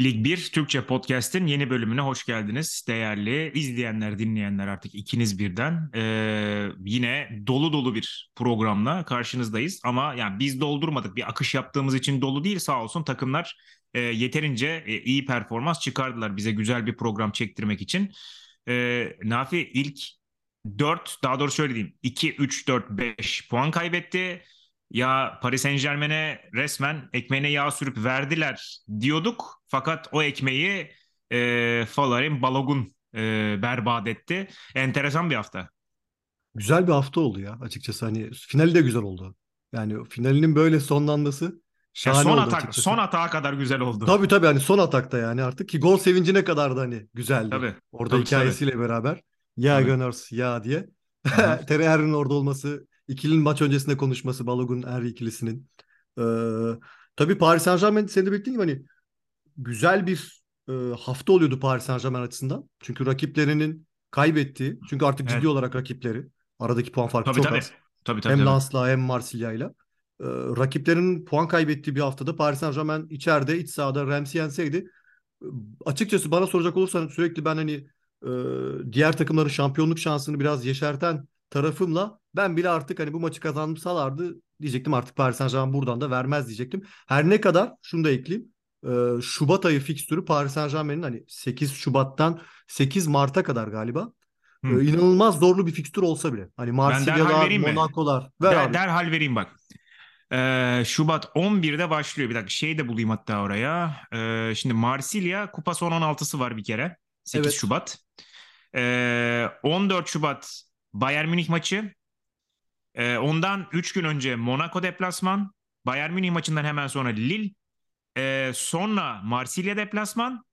Lig 1 Türkçe Podcast'in yeni bölümüne hoş geldiniz. Değerli izleyenler, dinleyenler artık ikiniz birden. Ee, yine dolu dolu bir programla karşınızdayız. Ama yani biz doldurmadık. Bir akış yaptığımız için dolu değil sağ olsun takımlar e, yeterince e, iyi performans çıkardılar bize güzel bir program çektirmek için. Ee, Nafi ilk 4 daha doğrusu şöyle diyeyim 2, 3, 4, 5 puan kaybetti ya Paris Saint-Germain'e resmen ekmeğine yağ sürüp verdiler diyorduk. Fakat o ekmeği e, Folarin Balogun e, berbat etti. Enteresan bir hafta. Güzel bir hafta oldu ya açıkçası. Hani finali de güzel oldu. Yani finalinin böyle sonlanması şahane ya son atak, açıkçası. Son atağa kadar güzel oldu. Tabii tabii hani son atakta yani artık ki gol sevincine kadar da hani güzeldi. Tabii. Orada tabii, hikayesiyle tabii. beraber ya tabii. Gunners ya diye. Terry orada olması İkilinin maç öncesinde konuşması Balogun Henry ikilisinin. Ee, tabii Paris Saint Germain senin de belirttiğin gibi hani güzel bir e, hafta oluyordu Paris Saint Germain açısından. Çünkü rakiplerinin kaybettiği, çünkü artık evet. ciddi olarak rakipleri, aradaki puan farkı tabii, çok tabii. az. Tabii, tabii, hem. Lens'la hem Marsilya'yla. Ee, rakiplerinin puan kaybettiği bir haftada Paris Saint Germain içeride, iç sahada Ramsey yenseydi açıkçası bana soracak olursan sürekli ben hani e, diğer takımların şampiyonluk şansını biraz yeşerten tarafımla ben bile artık hani bu maçı kazansalardı diyecektim artık Paris Saint Germain buradan da vermez diyecektim. Her ne kadar şunu da ekleyeyim. E, Şubat ayı fikstürü Paris Saint Germain'in hani 8 Şubat'tan 8 Mart'a kadar galiba e, inanılmaz zorlu bir fikstür olsa bile. Hani Marsilya'lar, Monaco'lar. Ver Der, derhal vereyim bak. Ee, Şubat 11'de başlıyor. Bir dakika şey de bulayım hatta oraya. Ee, şimdi Marsilya kupa son 16'sı var bir kere. 8 evet. Şubat. Ee, 14 Şubat Bayern Münih maçı. Ee, ondan 3 gün önce Monaco deplasman. Bayern Münih maçından hemen sonra Lille. Ee, sonra Marsilya deplasman.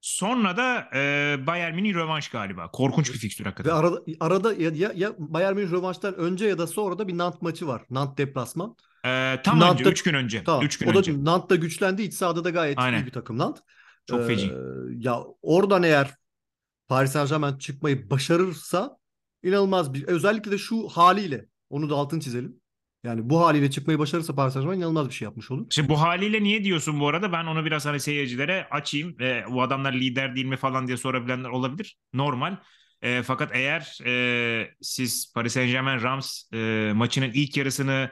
Sonra da e, Bayern Münih rövanş galiba. Korkunç bir fikstür hakikaten. Ve arada, arada ya, ya, ya Bayern Münih rövanştan önce ya da sonra da bir Nant maçı var. Nant deplasman. Ee, tam Nant'ta, önce 3 gün önce. Tamam. Üç gün o önce. da Nant'ta güçlendi. İç sahada da gayet Aynen. iyi bir takım Nant. Çok ee, feci. Ya oradan eğer Paris Saint Germain çıkmayı başarırsa inanılmaz bir özellikle de şu haliyle onu da altını çizelim. Yani bu haliyle çıkmayı başarırsa Paris Saint-Germain inanılmaz bir şey yapmış olur. Şimdi bu haliyle niye diyorsun bu arada? Ben onu biraz hani seyircilere açayım. E, bu adamlar lider değil mi falan diye sorabilenler olabilir. Normal. E, fakat eğer e, siz Paris Saint-Germain Rams e, maçının ilk yarısını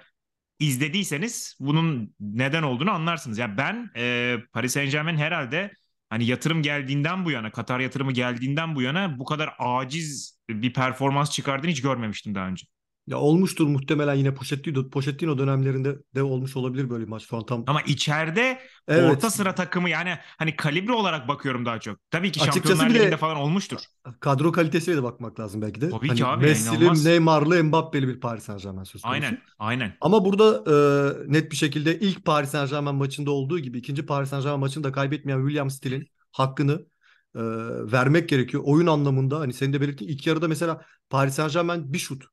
izlediyseniz bunun neden olduğunu anlarsınız. Yani ben e, Paris Saint-Germain herhalde hani yatırım geldiğinden bu yana, Katar yatırımı geldiğinden bu yana bu kadar aciz bir performans çıkardığını hiç görmemiştim daha önce. Ya olmuştur muhtemelen yine Pochettino, Pochettino dönemlerinde de olmuş olabilir böyle bir maç falan tam. Ama içeride evet. orta sıra takımı yani hani kalibre olarak bakıyorum daha çok. Tabii ki Açıkçası Şampiyonlar Ligi'nde falan olmuştur. Kadro kalitesiyle de bakmak lazım belki de. Tabii hani ki abi. Messi'li. Neymar'lı, Mbappe'li bir Paris Saint-Germain söz konusu. Aynen, aynen. Ama burada e, net bir şekilde ilk Paris Saint-Germain maçında olduğu gibi ikinci Paris Saint-Germain maçını da kaybetmeyen William Still'in hakkını e, vermek gerekiyor. Oyun anlamında hani senin de belirttiğin ilk yarıda mesela Paris Saint-Germain bir şut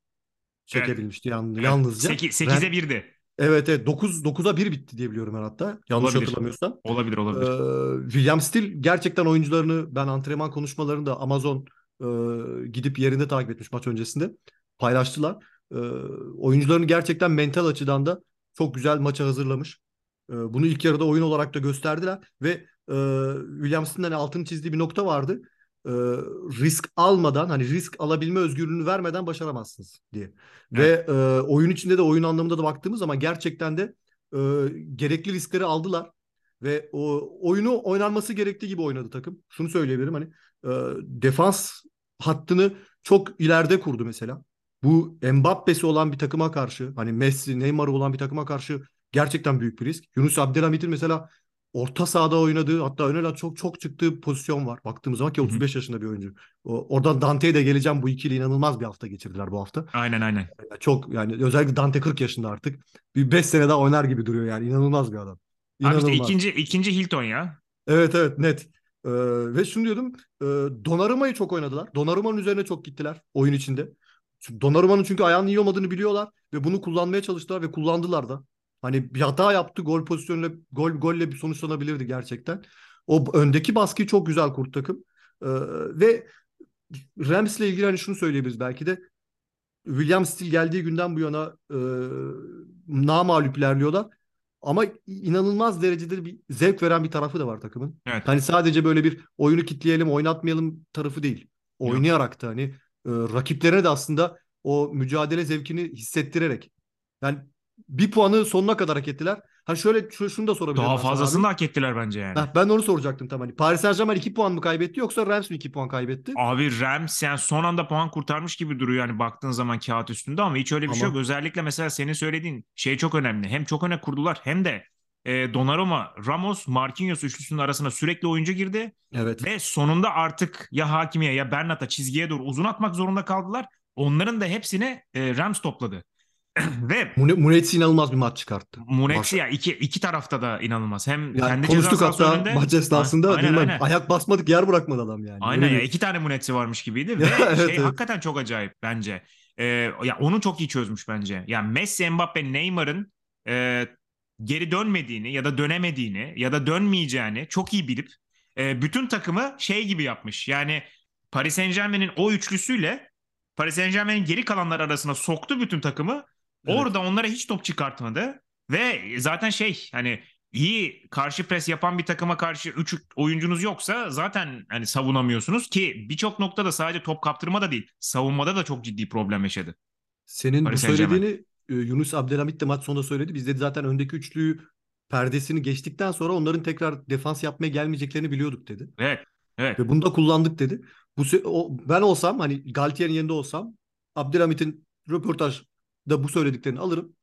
çekebilmişti Evet. yalnızca. 8, 8'e 1'di. Evet evet 9 9'a 1 bitti diye biliyorum ben hatta. Yanlış Olabilir. hatırlamıyorsam. Olabilir, olabilir. Ee, William Still gerçekten oyuncularını ben antrenman konuşmalarında Amazon e, gidip yerinde takip etmiş maç öncesinde paylaştılar. E, oyuncularını gerçekten mental açıdan da çok güzel maça hazırlamış. E, bunu ilk yarıda oyun olarak da gösterdiler ve e, William Still'in hani altını çizdiği bir nokta vardı. E, risk almadan hani risk alabilme özgürlüğünü vermeden başaramazsınız diye. Evet. Ve e, oyun içinde de oyun anlamında da baktığımız zaman gerçekten de e, gerekli riskleri aldılar ve o oyunu oynanması gerektiği gibi oynadı takım. Şunu söyleyebilirim hani e, defans hattını çok ileride kurdu mesela. Bu Mbappe'si olan bir takıma karşı hani Messi, Neymar'ı olan bir takıma karşı gerçekten büyük bir risk. Yunus Abdelhamit'in mesela orta sahada oynadığı hatta öne çok çok çıktığı pozisyon var. Baktığımız zaman ki 35 yaşında bir oyuncu. O, oradan Dante'ye de geleceğim bu ikili inanılmaz bir hafta geçirdiler bu hafta. Aynen aynen. Yani çok yani özellikle Dante 40 yaşında artık. Bir 5 sene daha oynar gibi duruyor yani inanılmaz bir adam. Abi İnanılmaz. işte ikinci, ikinci Hilton ya. Evet evet net. Ee, ve şunu diyordum e, Donnarumma'yı çok oynadılar. Donnarumma'nın üzerine çok gittiler oyun içinde. Çünkü Donnarumma'nın çünkü ayağının iyi olmadığını biliyorlar ve bunu kullanmaya çalıştılar ve kullandılar da. Hani bir hata yaptı gol pozisyonuyla gol golle bir sonuçlanabilirdi gerçekten. O öndeki baskıyı çok güzel kurdu takım. Ee, ve Rams'le ilgili hani şunu söyleyebiliriz belki de William Steele geldiği günden bu yana e, namağlup ilerliyorlar. Ama inanılmaz derecede bir zevk veren bir tarafı da var takımın. Evet. Hani sadece böyle bir oyunu kitleyelim, oynatmayalım tarafı değil. Oynayarak da hani e, rakiplerine de aslında o mücadele zevkini hissettirerek. Yani bir puanı sonuna kadar hak ettiler. Ha şöyle şunu da sorabilirim. Daha fazlasını da hak ettiler bence yani. Heh, ben onu soracaktım tam hani. Paris Saint Germain 2 puan mı kaybetti yoksa Rams mi 2 puan kaybetti? Abi Rams yani son anda puan kurtarmış gibi duruyor yani baktığın zaman kağıt üstünde ama hiç öyle bir Ama... şey yok. Özellikle mesela senin söylediğin şey çok önemli. Hem çok öne kurdular hem de e, Donnarumma, Ramos, Marquinhos üçlüsünün arasına sürekli oyuncu girdi. Evet. Ve sonunda artık ya Hakimiye ya Bernat'a çizgiye doğru uzun atmak zorunda kaldılar. Onların da hepsini e, Rams topladı. Ve Munetsi inanılmaz bir maç çıkarttı. Munetsi ya iki, iki tarafta da inanılmaz. Hem yani kendi konuştuk hatta önünde, maç esnasında aynen, aynen. ayak basmadık yer bırakmadı adam yani. Aynen ya iki tane Munetsi varmış gibiydi ve evet, şey evet. hakikaten çok acayip bence. Ee, ya onu çok iyi çözmüş bence. Yani Messi, Mbappe, Neymar'ın e, geri dönmediğini ya da dönemediğini ya da dönmeyeceğini çok iyi bilip e, bütün takımı şey gibi yapmış. Yani Paris Saint Germain'in o üçlüsüyle Paris Saint Germain'in geri kalanlar arasına soktu bütün takımı. Evet. Orada onlara hiç top çıkartmadı. Ve zaten şey hani iyi karşı pres yapan bir takıma karşı 3 oyuncunuz yoksa zaten hani savunamıyorsunuz ki birçok noktada sadece top kaptırma da değil savunmada da çok ciddi problem yaşadı. Senin Paris bu söylediğini e, Yunus Abdelhamit de maç sonunda söyledi. Biz de zaten öndeki üçlüyü perdesini geçtikten sonra onların tekrar defans yapmaya gelmeyeceklerini biliyorduk dedi. Evet. Evet. Ve bunu da kullandık dedi. Bu o, ben olsam hani Galtier'in yerinde olsam Abdülhamit'in röportajda bu söylediklerini alırım.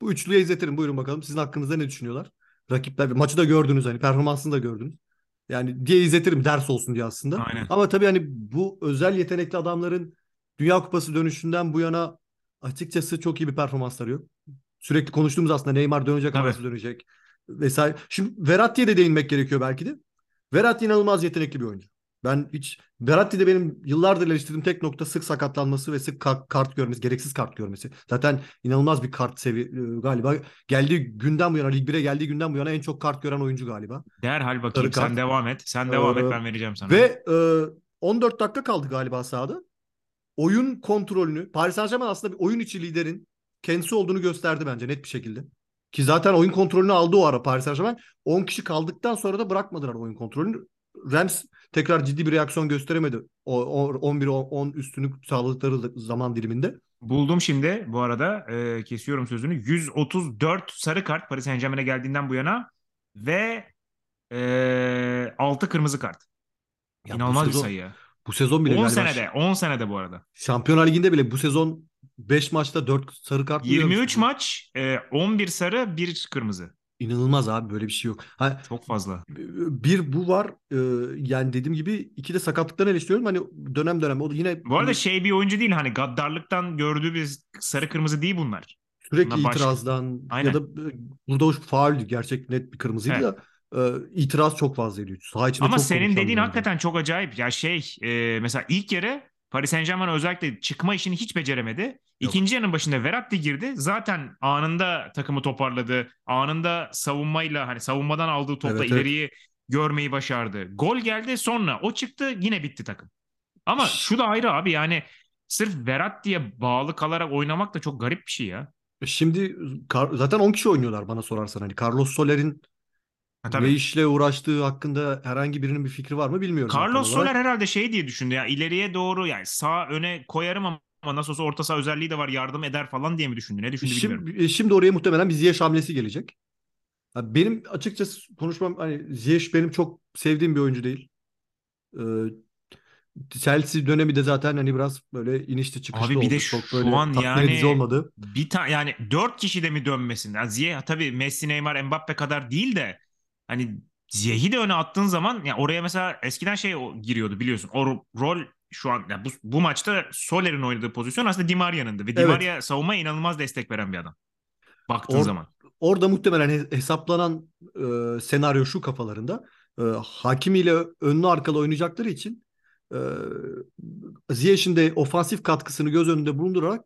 Bu üçlüye izletirim. Buyurun bakalım sizin hakkınızda ne düşünüyorlar? Rakipler maçı da gördünüz hani performansını da gördünüz. Yani diye izletirim ders olsun diye aslında. Aynen. Ama tabii hani bu özel yetenekli adamların Dünya Kupası dönüşünden bu yana açıkçası çok iyi bir performansları yok. Sürekli konuştuğumuz aslında Neymar dönecek nasıl dönecek vesaire. Şimdi Verratti'ye de değinmek gerekiyor belki de. Verratti inanılmaz yetenekli bir oyuncu. Ben hiç Verratti de benim yıllardır eleştirdiğim tek nokta sık sakatlanması ve sık ka- kart görmesi, gereksiz kart görmesi. Zaten inanılmaz bir kart sevi e, galiba. Geldiği günden bu yana Lig 1'e geldiği günden bu yana en çok kart gören oyuncu galiba. Derhal bakayım Sarı kart. sen devam et. Sen devam Ee, et ben vereceğim sana. Ve e, 14 dakika kaldı galiba sahada. Oyun kontrolünü Paris Saint-Germain aslında bir oyun içi liderin kendisi olduğunu gösterdi bence net bir şekilde. Ki zaten oyun kontrolünü aldı o ara Paris Saint-Germain. 10 kişi kaldıktan sonra da bırakmadılar oyun kontrolünü. Rams tekrar ciddi bir reaksiyon gösteremedi. O, o 11-10 üstünü sağladıkları zaman diliminde. Buldum şimdi bu arada e, kesiyorum sözünü. 134 sarı kart Paris Saint Germain'e geldiğinden bu yana ve e, 6 kırmızı kart. Ya İnanılmaz bir sezon- sayı ya. Bu sezon bile 10 galiba senede, 10 senede bu arada. Şampiyonlar Ligi'nde bile bu sezon 5 maçta 4 sarı kart mı 23 görmüştük? maç, e, 11 sarı, 1 kırmızı. İnanılmaz abi böyle bir şey yok. Ha, Çok fazla. bir bu var. Ee, yani dediğim gibi iki de sakatlıklarını eleştiriyorum. Hani dönem dönem o da yine Bu arada şey bir oyuncu değil hani gaddarlıktan gördüğü bir sarı kırmızı değil bunlar. sürekli başka. itirazdan Aynen. ya da e, burada o fauldü gerçek net bir kırmızıydı Evet. da e, itiraz çok fazlaydı. Saha içinde Ama çok senin dediğin hakikaten çok acayip. Ya şey e, mesela ilk yarı Paris Saint Germain özellikle çıkma işini hiç beceremedi. İkinci yarının başında Verratti girdi. Zaten anında takımı toparladı. Anında savunmayla hani savunmadan aldığı topla Evet, evet. ileriyi görmeyi başardı. Gol geldi sonra o çıktı yine bitti takım. Ama şu da ayrı abi yani sırf Verratti'ye bağlı kalarak oynamak da çok garip bir şey ya. Şimdi Kar- zaten 10 kişi oynuyorlar bana sorarsan. Hani Carlos Soler'in Ha, ne tabii. işle uğraştığı hakkında herhangi birinin bir fikri var mı bilmiyorum. Carlos. Soler herhalde şey diye düşündü ya ileriye doğru yani sağ öne koyarım ama nasıl olsa orta saha özelliği de var yardım eder falan diye mi düşündü? Ne düşündü bilmiyorum. Şimdi, e, şimdi oraya muhtemelen bir Ziyech hamlesi gelecek. Benim açıkçası konuşmam hani Ziyech benim çok sevdiğim bir oyuncu değil. Ee, Chelsea dönemi de zaten hani biraz böyle inişli çıkışlı Abi bir oldu. de çok şu böyle an yani olmadı. Bir tane yani dört kişi de mi dönmesin? Yani Ziyech tabii Messi, Neymar, Mbappe kadar değil de hani Ziyech'i de öne attığın zaman ya oraya mesela eskiden şey giriyordu biliyorsun. O ro- rol şu an ya bu, bu maçta Soler'in oynadığı pozisyon aslında Di Maria'nındı ve Di Evet. Maria savunmaya inanılmaz destek veren bir adam. Baktığın Or- zaman. Orada muhtemelen he- hesaplanan e, senaryo şu kafalarında. E, Hakimi ile önlü arkalı oynayacakları için e, Ziyech'in de ofansif katkısını göz önünde bulundurarak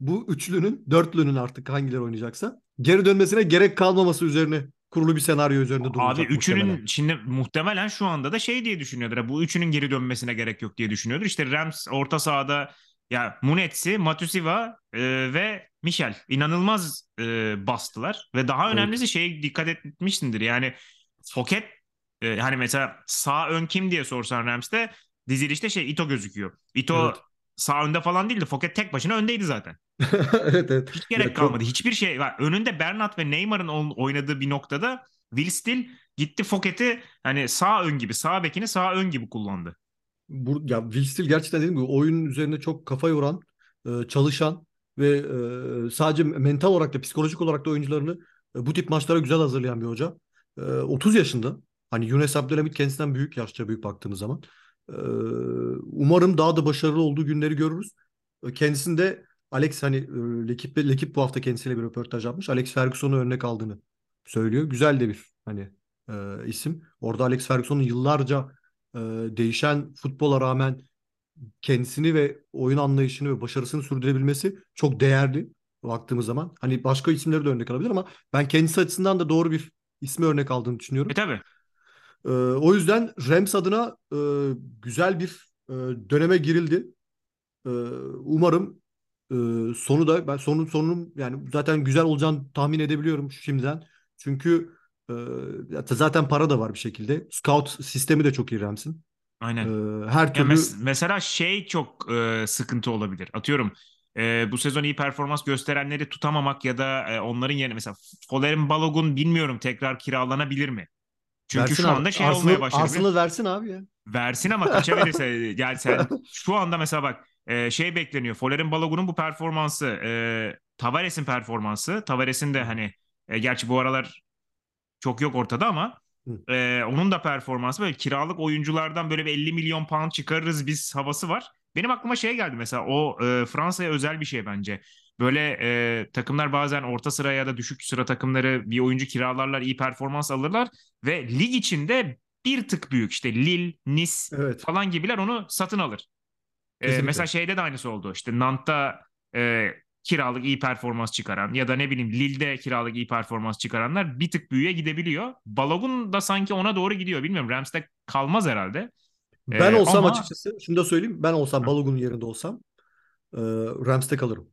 bu üçlünün, dörtlünün artık hangileri oynayacaksa geri dönmesine gerek kalmaması üzerine kurulu bir senaryo üzerinde durulacak Abi üçünün muhtemelen. şimdi muhtemelen şu anda da şey diye düşünüyordur. Bu üçünün geri dönmesine gerek yok diye düşünüyordur. İşte Rams orta sahada Ya Munetsi, Matusiwa e, ve Michel inanılmaz e, bastılar ve daha Evet. önemlisi şeye dikkat etmişsindir. Yani Foket e, hani mesela sağ ön kim diye sorsan Rams'te dizilişte şey Ito gözüküyor. Ito Evet. Sağ önde falan değildi. Foket tek başına öndeydi zaten. Evet evet. Hiç Ya gerek kalmadı. çok Hiçbir şey var. Önünde Bernat ve Neymar'ın oynadığı bir noktada Will Still gitti Foket'i hani sağ ön gibi, sağ bekini sağ ön gibi kullandı. bu, ya Will Still gerçekten dediğim gibi oyunun üzerine çok kafa yoran, e, çalışan ve e, sadece mental olarak da psikolojik olarak da oyuncularını e, bu tip maçlara güzel hazırlayan bir hoca. E, 30 yaşında. Hani Yunus Abdülhamit kendisinden büyük yaşça büyük baktığımız zaman. E, umarım daha da başarılı olduğu günleri görürüz. E, kendisinde Alex hani e, Lekip, Lekip bu hafta kendisiyle bir röportaj yapmış. Alex Ferguson'u örnek aldığını söylüyor. Güzel de bir hani e, isim. Orada Alex Ferguson'un yıllarca e, değişen futbola rağmen kendisini ve oyun anlayışını ve başarısını sürdürebilmesi çok değerli baktığımız zaman. Hani başka isimleri de örnek alabilir ama ben kendisi açısından da doğru bir ismi örnek aldığını E düşünüyorum. tabii. E, o yüzden Rams adına e, güzel bir e, döneme girildi. E, umarım e, sonu da ben sonun sonunun yani zaten güzel olacağını tahmin edebiliyorum şimdiden. Çünkü e, zaten para da var bir şekilde. Scout sistemi de çok iyi Rams'in. E, Aynen. her Ya türlü mes- mesela şey çok e, sıkıntı olabilir. Atıyorum e, bu sezon iyi performans gösterenleri tutamamak ya da e, onların yerine mesela Foler'in Balogun bilmiyorum tekrar kiralanabilir mi? Çünkü versin şu abi. anda şey olmaya Arsenal, başladı. Arsenal versin abi ya. Versin ama kaça verirse yani sen şu anda mesela bak e, şey bekleniyor. Foler'in Balogun'un bu performansı, e, Tavares'in performansı, Tavares'in de hani e, gerçi bu aralar çok yok ortada ama e, onun da performansı böyle kiralık oyunculardan böyle bir 50 milyon pound çıkarırız biz havası var. Benim aklıma şey geldi mesela o e, Fransa'ya özel bir şey bence. Böyle e, takımlar bazen orta sıra ya da düşük sıra takımları bir oyuncu kiralarlar, iyi performans alırlar ve lig içinde bir tık büyük işte Lille, Nice Evet. falan gibiler onu satın alır. E, mesela şeyde de aynısı oldu. İşte Nant'ta e, kiralık iyi performans çıkaran ya da ne bileyim Lille'de kiralık iyi performans çıkaranlar bir tık büyüye gidebiliyor. Balogun da sanki ona doğru gidiyor. Bilmiyorum Rams'te kalmaz herhalde. Ben E, olsam ama açıkçası şunu da söyleyeyim. Ben olsam Balogun'un yerinde olsam e, Rams'te kalırım.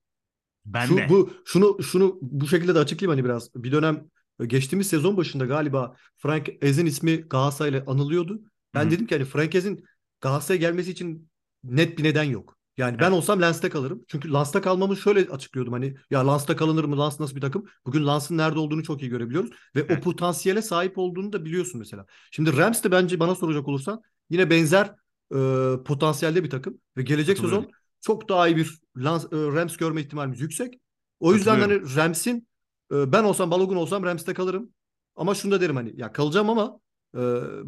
Ben Şu de. bu şunu şunu bu şekilde de açıklayayım hani biraz. Bir dönem e, geçtiğimiz sezon başında galiba Frank Ez'in ismi Galatasaray'la anılıyordu. Ben Hı. dedim ki hani Frank Ez'in Galatasaray'a gelmesi için net bir neden yok. Yani ben Evet. olsam Lens'te kalırım. Çünkü Lens'te kalmamı şöyle açıklıyordum hani ya Lens'te kalınır mı? Lens nasıl bir takım? Bugün Lens'in nerede olduğunu çok iyi görebiliyoruz ve o Evet. potansiyele sahip olduğunu da biliyorsun mesela. Şimdi Rams de bence bana soracak olursan yine benzer e, potansiyelde bir takım ve gelecek sezon çok daha iyi bir e, Rams görme ihtimalimiz yüksek. O yüzden hani Rams'in e, ben olsam Balogun olsam Rams'te kalırım. Ama şunu da derim hani ya kalacağım ama e,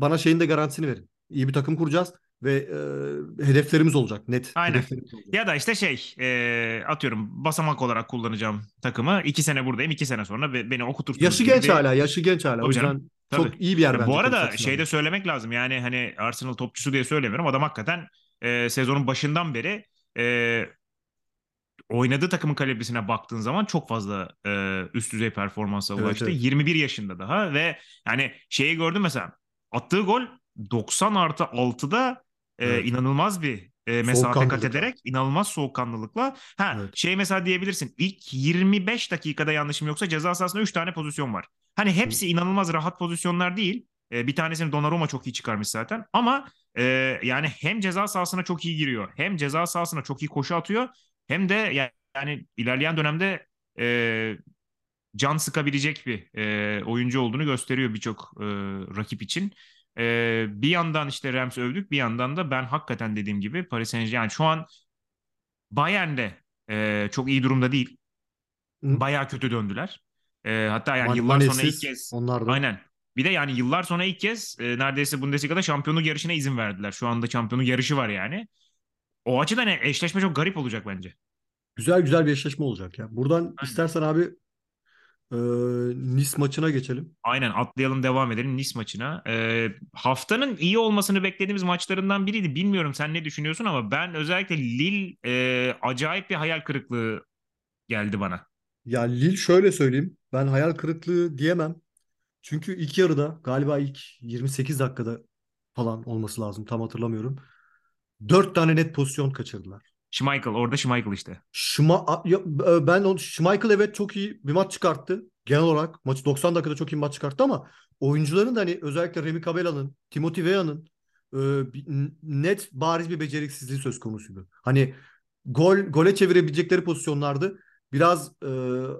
bana şeyin de garantisini verin. İyi bir takım kuracağız ve e, hedeflerimiz olacak. Net Aynen. olacak. Ya da işte şey e, atıyorum basamak olarak kullanacağım takımı. iki sene buradayım iki sene sonra be- beni okutursunuz Yaşı genç bir- hala, yaşı genç hala. O Tabii canım, yüzden tabii. çok iyi bir yer Ya bence. bu arada şeyde söylemek lazım yani hani Arsenal topçusu diye söylemiyorum. Adam hakikaten e, sezonun başından beri e, oynadığı takımın kalibresine baktığın zaman çok fazla e, üst düzey performansa Evet, ulaştı. evet. 21 yaşında daha ve yani şeyi gördüm mesela attığı gol 90 artı 6'da e, Evet. inanılmaz bir e, mesafe kat ederek inanılmaz soğukkanlılıkla. Ha Evet. şey mesela diyebilirsin ilk 25 dakikada yanlışım yoksa ceza sahasında 3 tane pozisyon var. Hani hepsi inanılmaz rahat pozisyonlar değil. E, bir tanesini Donnarumma çok iyi çıkarmış zaten. Ama e, yani hem ceza sahasına çok iyi giriyor. Hem ceza sahasına çok iyi koşu atıyor. Hem de ya- yani ilerleyen dönemde e, can sıkabilecek bir e, oyuncu olduğunu gösteriyor birçok e, rakip için. E, bir yandan işte Rams övdük, bir yandan da ben hakikaten dediğim gibi Paris Saint-Germain yani şu an Bayern'de e, çok iyi durumda değil. Hı. Bayağı kötü döndüler. E, hatta yani Man- yıllar sonra ilk kez onlar da. aynen. Bir de yani yıllar sonra ilk kez e, neredeyse Bundesliga'da şampiyonluk yarışına izin verdiler. Şu anda şampiyonluk yarışı var yani. O açıdan eşleşme çok garip olacak bence. Güzel güzel bir eşleşme olacak ya. Buradan Aynen. istersen abi e, Nice maçına geçelim. Aynen atlayalım devam edelim Nice maçına. Ee, haftanın iyi olmasını beklediğimiz maçlarından biriydi. Bilmiyorum sen ne düşünüyorsun ama ben özellikle Lille e, acayip bir hayal kırıklığı geldi bana. Ya Lille şöyle söyleyeyim. Ben hayal kırıklığı diyemem. Çünkü ilk yarıda galiba ilk 28 dakikada falan olması lazım. Tam hatırlamıyorum. 4 tane net pozisyon kaçırdılar. Schmeichel orada Schmeichel işte. Şma, ya, e, ben o Schmeichel evet çok iyi bir maç çıkarttı. Genel olarak maçı 90 dakikada çok iyi bir maç çıkarttı ama oyuncuların da hani özellikle Remy Cabella'nın, Timothy Weah'nın e, net bariz bir beceriksizliği söz konusuydu. Hani gol gole çevirebilecekleri pozisyonlardı. Biraz e,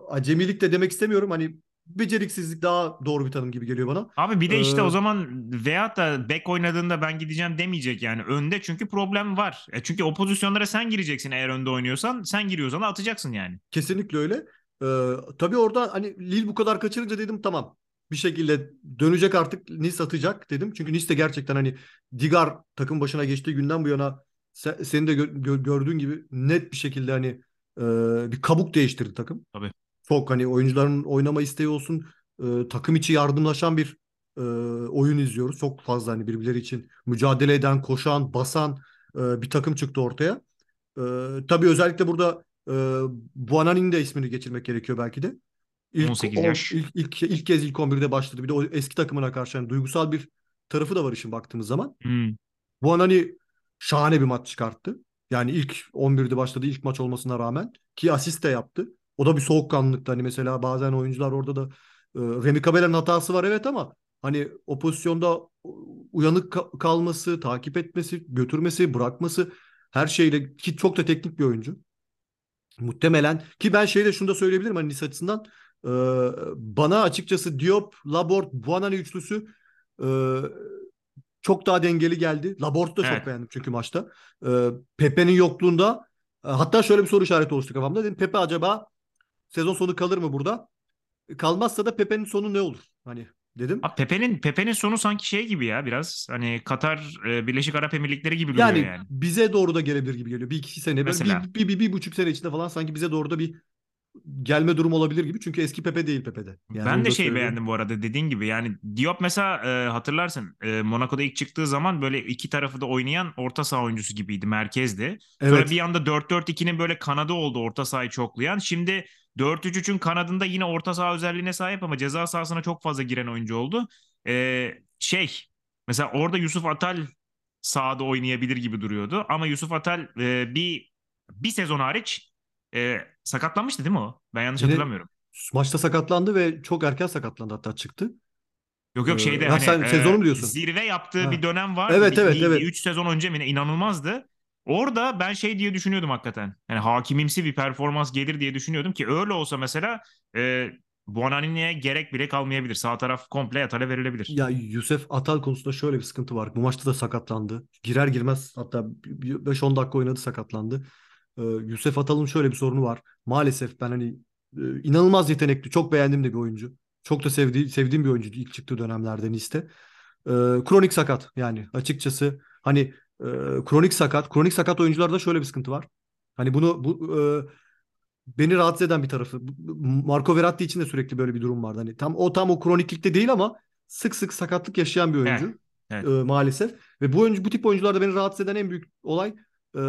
acemilik de demek istemiyorum. Hani beceriksizlik daha doğru bir tanım gibi geliyor bana. Abi bir de işte ee, o zaman veyahut da back oynadığında ben gideceğim demeyecek yani. Önde çünkü problem var. E çünkü o pozisyonlara sen gireceksin eğer önde oynuyorsan. Sen giriyorsan atacaksın yani. Kesinlikle öyle. Ee, tabii orada hani Lille bu kadar kaçırınca dedim tamam. Bir şekilde dönecek artık Nice atacak dedim. Çünkü Nice de gerçekten hani Digar takım başına geçtiği günden bu yana sen, senin de gö- gördüğün gibi net bir şekilde hani e, bir kabuk değiştirdi takım. Tabii çok hani oyuncuların oynama isteği olsun e, takım içi yardımlaşan bir e, oyun izliyoruz. Çok fazla hani birbirleri için mücadele eden, koşan, basan e, bir takım çıktı ortaya. E, tabii özellikle burada e, Buanani'nin de ismini geçirmek gerekiyor belki de. İlk, 18 yaş. O, ilk, ilk, ilk kez ilk 11'de başladı. Bir de o eski takımına karşı yani duygusal bir tarafı da var işin baktığımız zaman. Hmm. Buanani şahane bir maç çıkarttı. Yani ilk 11'de başladı ilk maç olmasına rağmen ki asist de yaptı. O da bir soğukkanlılıkta. Hani mesela bazen oyuncular orada da e, Remy Cabella'nın hatası var evet ama hani o pozisyonda uyanık kalması, takip etmesi, götürmesi, bırakması her şeyle ki çok da teknik bir oyuncu. Muhtemelen ki ben şeyde şunu da söyleyebilirim hani Nice açısından e, bana açıkçası Diop, Labort, Buanani üçlüsü e, çok daha dengeli geldi. Labort'u da evet. çok beğendim çünkü maçta. E, Pepe'nin yokluğunda e, hatta şöyle bir soru işareti oluştu kafamda. Dedim Pepe acaba Sezon sonu kalır mı burada? Kalmazsa da Pepe'nin sonu ne olur? Hani dedim. Pepe'nin Pepe'nin sonu sanki şey gibi ya biraz hani Katar e, Birleşik Arap Emirlikleri gibi yani. Yani bize doğru da gelebilir gibi geliyor. Bir iki sene Mesela. Bir, bir, bir, bir, buçuk sene içinde falan sanki bize doğru da bir gelme durum olabilir gibi. Çünkü eski Pepe değil Pepe'de. Yani ben de şey beğendim bu arada dediğin gibi. Yani Diop mesela e, hatırlarsın e, Monaco'da ilk çıktığı zaman böyle iki tarafı da oynayan orta saha oyuncusu gibiydi. Merkezdi. Evet. Sonra bir anda 4-4-2'nin böyle kanadı oldu orta sahayı çoklayan. Şimdi 4-3-3'ün kanadında yine orta saha özelliğine sahip ama ceza sahasına çok fazla giren oyuncu oldu. Ee, şey mesela orada Yusuf Atal sahada oynayabilir gibi duruyordu ama Yusuf Atal e, bir bir sezon hariç e, sakatlanmıştı değil mi o? Ben yanlış Yine hatırlamıyorum. Maçta sakatlandı ve çok erken sakatlandı hatta çıktı. Yok yok şeyde ee, hani sen, e, sezonu diyorsun? Zirve yaptığı ha. bir dönem var. Evet bir, evet bir, evet. 3 sezon önce mi inanılmazdı. Orada ben şey diye düşünüyordum hakikaten. Yani hakimimsi bir performans gelir diye düşünüyordum ki öyle olsa mesela e, Buonanini'ye gerek bile kalmayabilir. Sağ taraf komple Atal'a verilebilir. Ya Yusuf Atal konusunda şöyle bir sıkıntı var. Bu maçta da sakatlandı. Girer girmez hatta 5-10 dakika oynadı sakatlandı. Ee, Yusuf Atal'ın şöyle bir sorunu var. Maalesef ben hani e, inanılmaz yetenekli, çok beğendim de bir oyuncu. Çok da sevdiğim, sevdiğim bir oyuncu ilk çıktığı dönemlerden iste. Ee, kronik sakat yani açıkçası hani e, kronik sakat. Kronik sakat oyuncularda şöyle bir sıkıntı var. Hani bunu bu e, beni rahatsız eden bir tarafı. Marco Verratti için de sürekli böyle bir durum vardı. Hani tam o tam o kroniklikte değil ama sık sık sakatlık yaşayan bir oyuncu. Evet. Evet. E, maalesef. Ve bu oyuncu bu tip oyuncularda beni rahatsız eden en büyük olay e,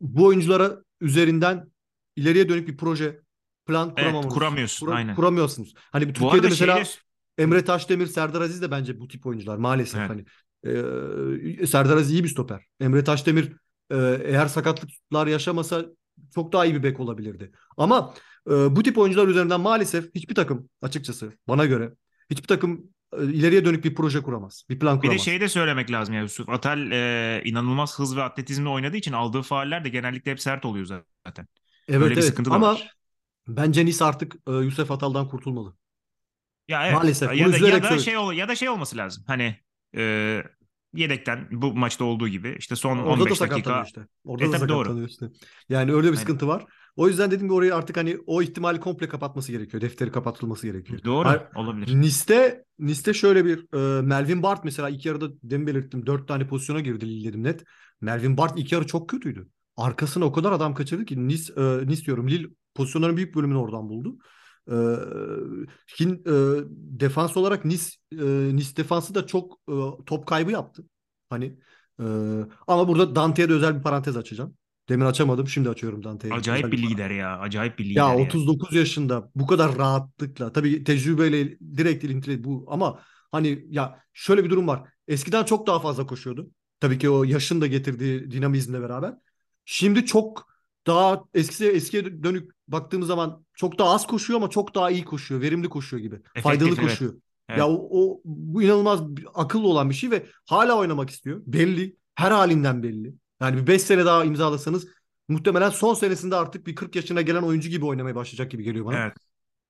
bu oyunculara üzerinden ileriye dönük bir proje plan evet, kuramıyorsun. Kur, aynen. Kuramıyorsunuz. Hani bir Türkiye'de mesela şeyde... Emre Taşdemir, Serdar Aziz de bence bu tip oyuncular maalesef evet. hani ee, Serdar Aziz iyi bir stoper. Emre Taşdemir e, eğer sakatlıklar yaşamasa çok daha iyi bir bek olabilirdi. Ama e, bu tip oyuncular üzerinden maalesef hiçbir takım açıkçası bana göre hiçbir takım e, ileriye dönük bir proje kuramaz. Bir plan kuramaz. Bir de şey de söylemek lazım ya Yusuf. Atal e, inanılmaz hız ve atletizmle oynadığı için aldığı fauller de genellikle hep sert oluyor zaten. Evet Böyle evet bir sıkıntı ama var. bence Nice artık e, Yusuf Atal'dan kurtulmalı. Ya evet. Maalesef. Ya da, ya da şey ol ya da şey olması lazım. Hani e, yedekten bu maçta olduğu gibi işte son Orada 15 da dakika. Işte. Orada e, da sakatlanıyor işte. Yani öyle bir Aynen. sıkıntı var. O yüzden dedim ki orayı artık hani o ihtimali komple kapatması gerekiyor. Defteri kapatılması gerekiyor. Doğru yani, olabilir. Nice'de, Nice'de şöyle bir e, Melvin Bart mesela ilk yarıda demin belirttim. Dört tane pozisyona girdi dedim net. Melvin Bart ilk yarı çok kötüydü. Arkasına o kadar adam kaçırdı ki Nice, e, Nice diyorum Lille pozisyonların büyük bölümünü oradan buldu. E, Hin, e, defans olarak Nice, e, Nice defansı da çok e, top kaybı yaptı. Hani e, ama burada Dante'ye de özel bir parantez açacağım. Demin açamadım. Şimdi açıyorum Dante'ye. Acayip bir lider ya. Acayip bir lider ya. 39 ya. yaşında bu kadar rahatlıkla. Tabii tecrübeyle direkt ilintili bu ama hani ya şöyle bir durum var. Eskiden çok daha fazla koşuyordu. Tabii ki o yaşın da getirdiği dinamizmle beraber. Şimdi çok daha eski eskiye dönük baktığımız zaman çok daha az koşuyor ama çok daha iyi koşuyor. Verimli koşuyor gibi. Efektif, Faydalı koşuyor. Evet. Ya o, o bu inanılmaz akıllı olan bir şey ve hala oynamak istiyor. Belli. Her halinden belli. Yani bir 5 sene daha imzalasanız muhtemelen son senesinde artık bir 40 yaşına gelen oyuncu gibi oynamaya başlayacak gibi geliyor bana. Evet.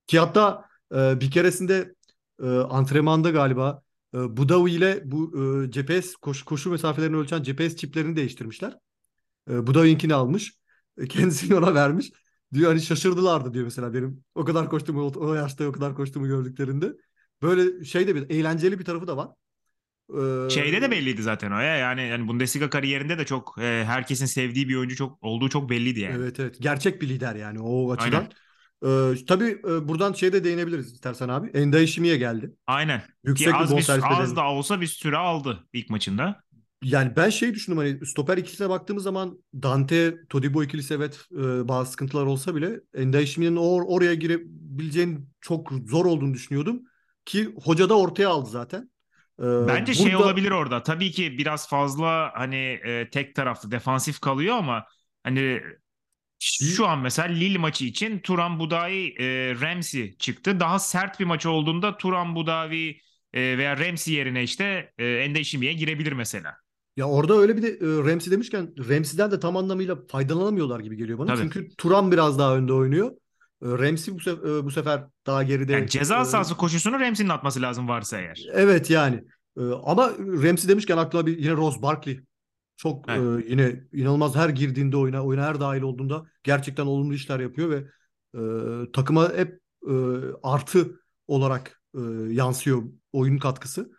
Ki hatta e, bir keresinde e, antrenmanda galiba e, Budavi ile bu e, GPS koşu, koşu mesafelerini ölçen GPS çiplerini değiştirmişler. E, Budavi'nkini almış. E, kendisini ona vermiş. Diyor hani şaşırdılardı diyor mesela benim o kadar koştuğumu o, yaşta o kadar koştuğumu gördüklerinde. Böyle şey de bir eğlenceli bir tarafı da var. Ee, Şeyde de belliydi zaten o ya. Yani yani Bundesliga kariyerinde de çok e, herkesin sevdiği bir oyuncu çok olduğu çok belliydi yani. Evet evet. Gerçek bir lider yani o açıdan. Aynen. Ee, tabii e, buradan şeye de değinebiliriz istersen abi. Enda Işimiye geldi. Aynen. Yüksek Ki az, bir, az da olsa bir süre aldı ilk maçında. Yani ben şey düşündüm hani stoper ikilisine baktığımız zaman Dante, Todibo ikilisi evet e, bazı sıkıntılar olsa bile Işimiye'nin or oraya girebileceğini çok zor olduğunu düşünüyordum. Ki hoca da ortaya aldı zaten. Ee, Bence şey burada... şey olabilir orada. Tabii ki biraz fazla hani e, tek taraflı defansif kalıyor ama hani şu an mesela Lille maçı için Turan Budavi e, Ramsey çıktı. Daha sert bir maç olduğunda Turan Budavi e, veya Ramsey yerine işte e, Endeşimiye girebilir mesela. Ya orada öyle bir de e, Ramsey demişken Ramsey'den de tam anlamıyla faydalanamıyorlar gibi geliyor bana. Tabii. Çünkü Turan biraz daha önde oynuyor. E, Ramsey bu, sef- e, bu sefer daha geride. Yani ceza sahası koşusunu Ramsey'nin atması lazım varsa eğer. Evet yani. Ama Ramsey demişken aklıma bir yine Ross Barkley. Çok evet. e, yine inanılmaz her girdiğinde oyuna, oyuna her dahil olduğunda gerçekten olumlu işler yapıyor ve e, takıma hep e, artı olarak e, yansıyor oyun katkısı.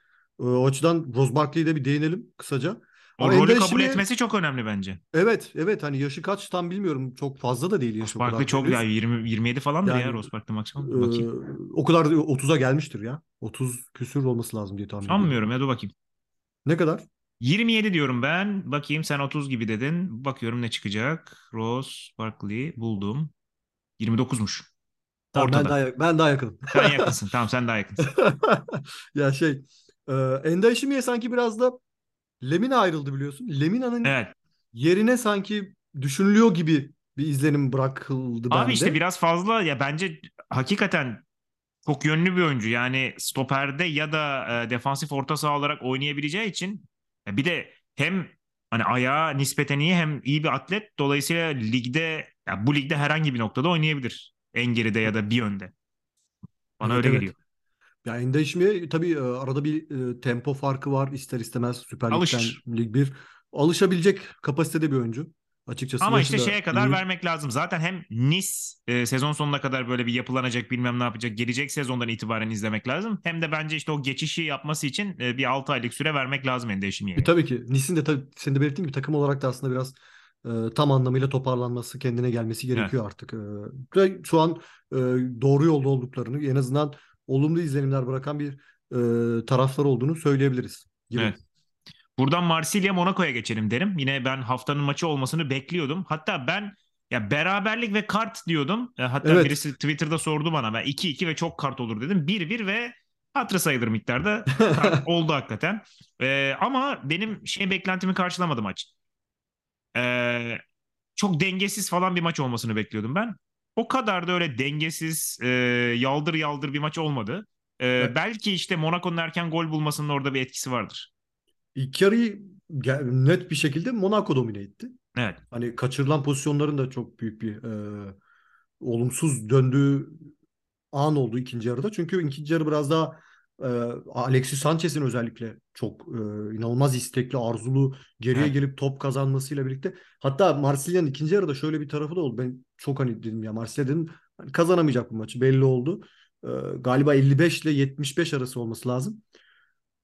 E, o açıdan Ross Barkley'e de bir değinelim kısaca. O Ama rolü kabul şimdi, etmesi çok önemli bence. Evet, evet hani yaşı kaç tam bilmiyorum. Çok fazla da değil yaşı. Barkley çok ya 20 27 falan yani, ya Ross Barkley maksimum. Bakayım. E, o kadar 30'a gelmiştir ya. 30 küsür olması lazım diye tahmin ediyorum. Sanmıyorum ya dur bakayım. Ne kadar? 27 diyorum ben. Bakayım sen 30 gibi dedin. Bakıyorum ne çıkacak. Ross Barkley buldum. 29'muş. Tamam, Ortada. Ben daha, ben daha yakınım. Sen yakınsın. tamam sen daha yakınsın. ya şey e, Enda Işimiye sanki biraz da Lemina ayrıldı biliyorsun. Lemina'nın evet. yerine sanki düşünülüyor gibi bir izlenim bırakıldı Abi bende. işte biraz fazla ya bence hakikaten çok yönlü bir oyuncu. Yani stoperde ya da e, defansif orta saha olarak oynayabileceği için e, bir de hem hani ayağı nispeten iyi hem iyi bir atlet. Dolayısıyla ligde ya bu ligde herhangi bir noktada oynayabilir. En geride ya da bir önde. Bana evet, öyle evet. geliyor. Ya yani değişmeye tabii e, arada bir e, tempo farkı var ister istemez Süper Lig'den Alışır. Lig 1. Alışabilecek kapasitede bir oyuncu. Açıkçası Ama işte şeye kadar iyi. vermek lazım. Zaten hem Nice e, sezon sonuna kadar böyle bir yapılanacak bilmem ne yapacak gelecek sezondan itibaren izlemek lazım. Hem de bence işte o geçişi yapması için e, bir 6 aylık süre vermek lazım Endeşimiye. E, tabii ki. Nice'in de tabii senin de belirttiğin gibi takım olarak da aslında biraz e, tam anlamıyla toparlanması, kendine gelmesi gerekiyor evet. artık. E, şu an e, doğru yolda olduklarını en azından olumlu izlenimler bırakan bir e, taraftar olduğunu söyleyebiliriz. Gibi. Evet. Buradan Marsilya Monaco'ya geçelim derim. Yine ben haftanın maçı olmasını bekliyordum. Hatta ben ya beraberlik ve kart diyordum. E, hatta evet. birisi Twitter'da sordu bana. Ben 2-2 ve çok kart olur dedim. 1-1 ve hatırı sayılır miktarda oldu hakikaten. Ee, ama benim şey beklentimi karşılamadı maç. Ee, çok dengesiz falan bir maç olmasını bekliyordum ben. O kadar da öyle dengesiz, e, yaldır yaldır bir maç olmadı. E, evet. Belki işte Monaco'nun erken gol bulmasının orada bir etkisi vardır. İlk yarıyı net bir şekilde Monaco domine etti. Evet. Hani kaçırılan pozisyonların da çok büyük bir e, olumsuz döndüğü an oldu ikinci yarıda. Çünkü ikinci yarı biraz daha e, Alexis Sanchez'in özellikle çok e, inanılmaz istekli, arzulu geriye evet. gelip top kazanmasıyla birlikte. Hatta Marsilya'nın ikinci yarıda şöyle bir tarafı da oldu. Ben çok hani dedim ya Marsilya dedim hani kazanamayacak bu maçı belli oldu. E, galiba 55 ile 75 arası olması lazım.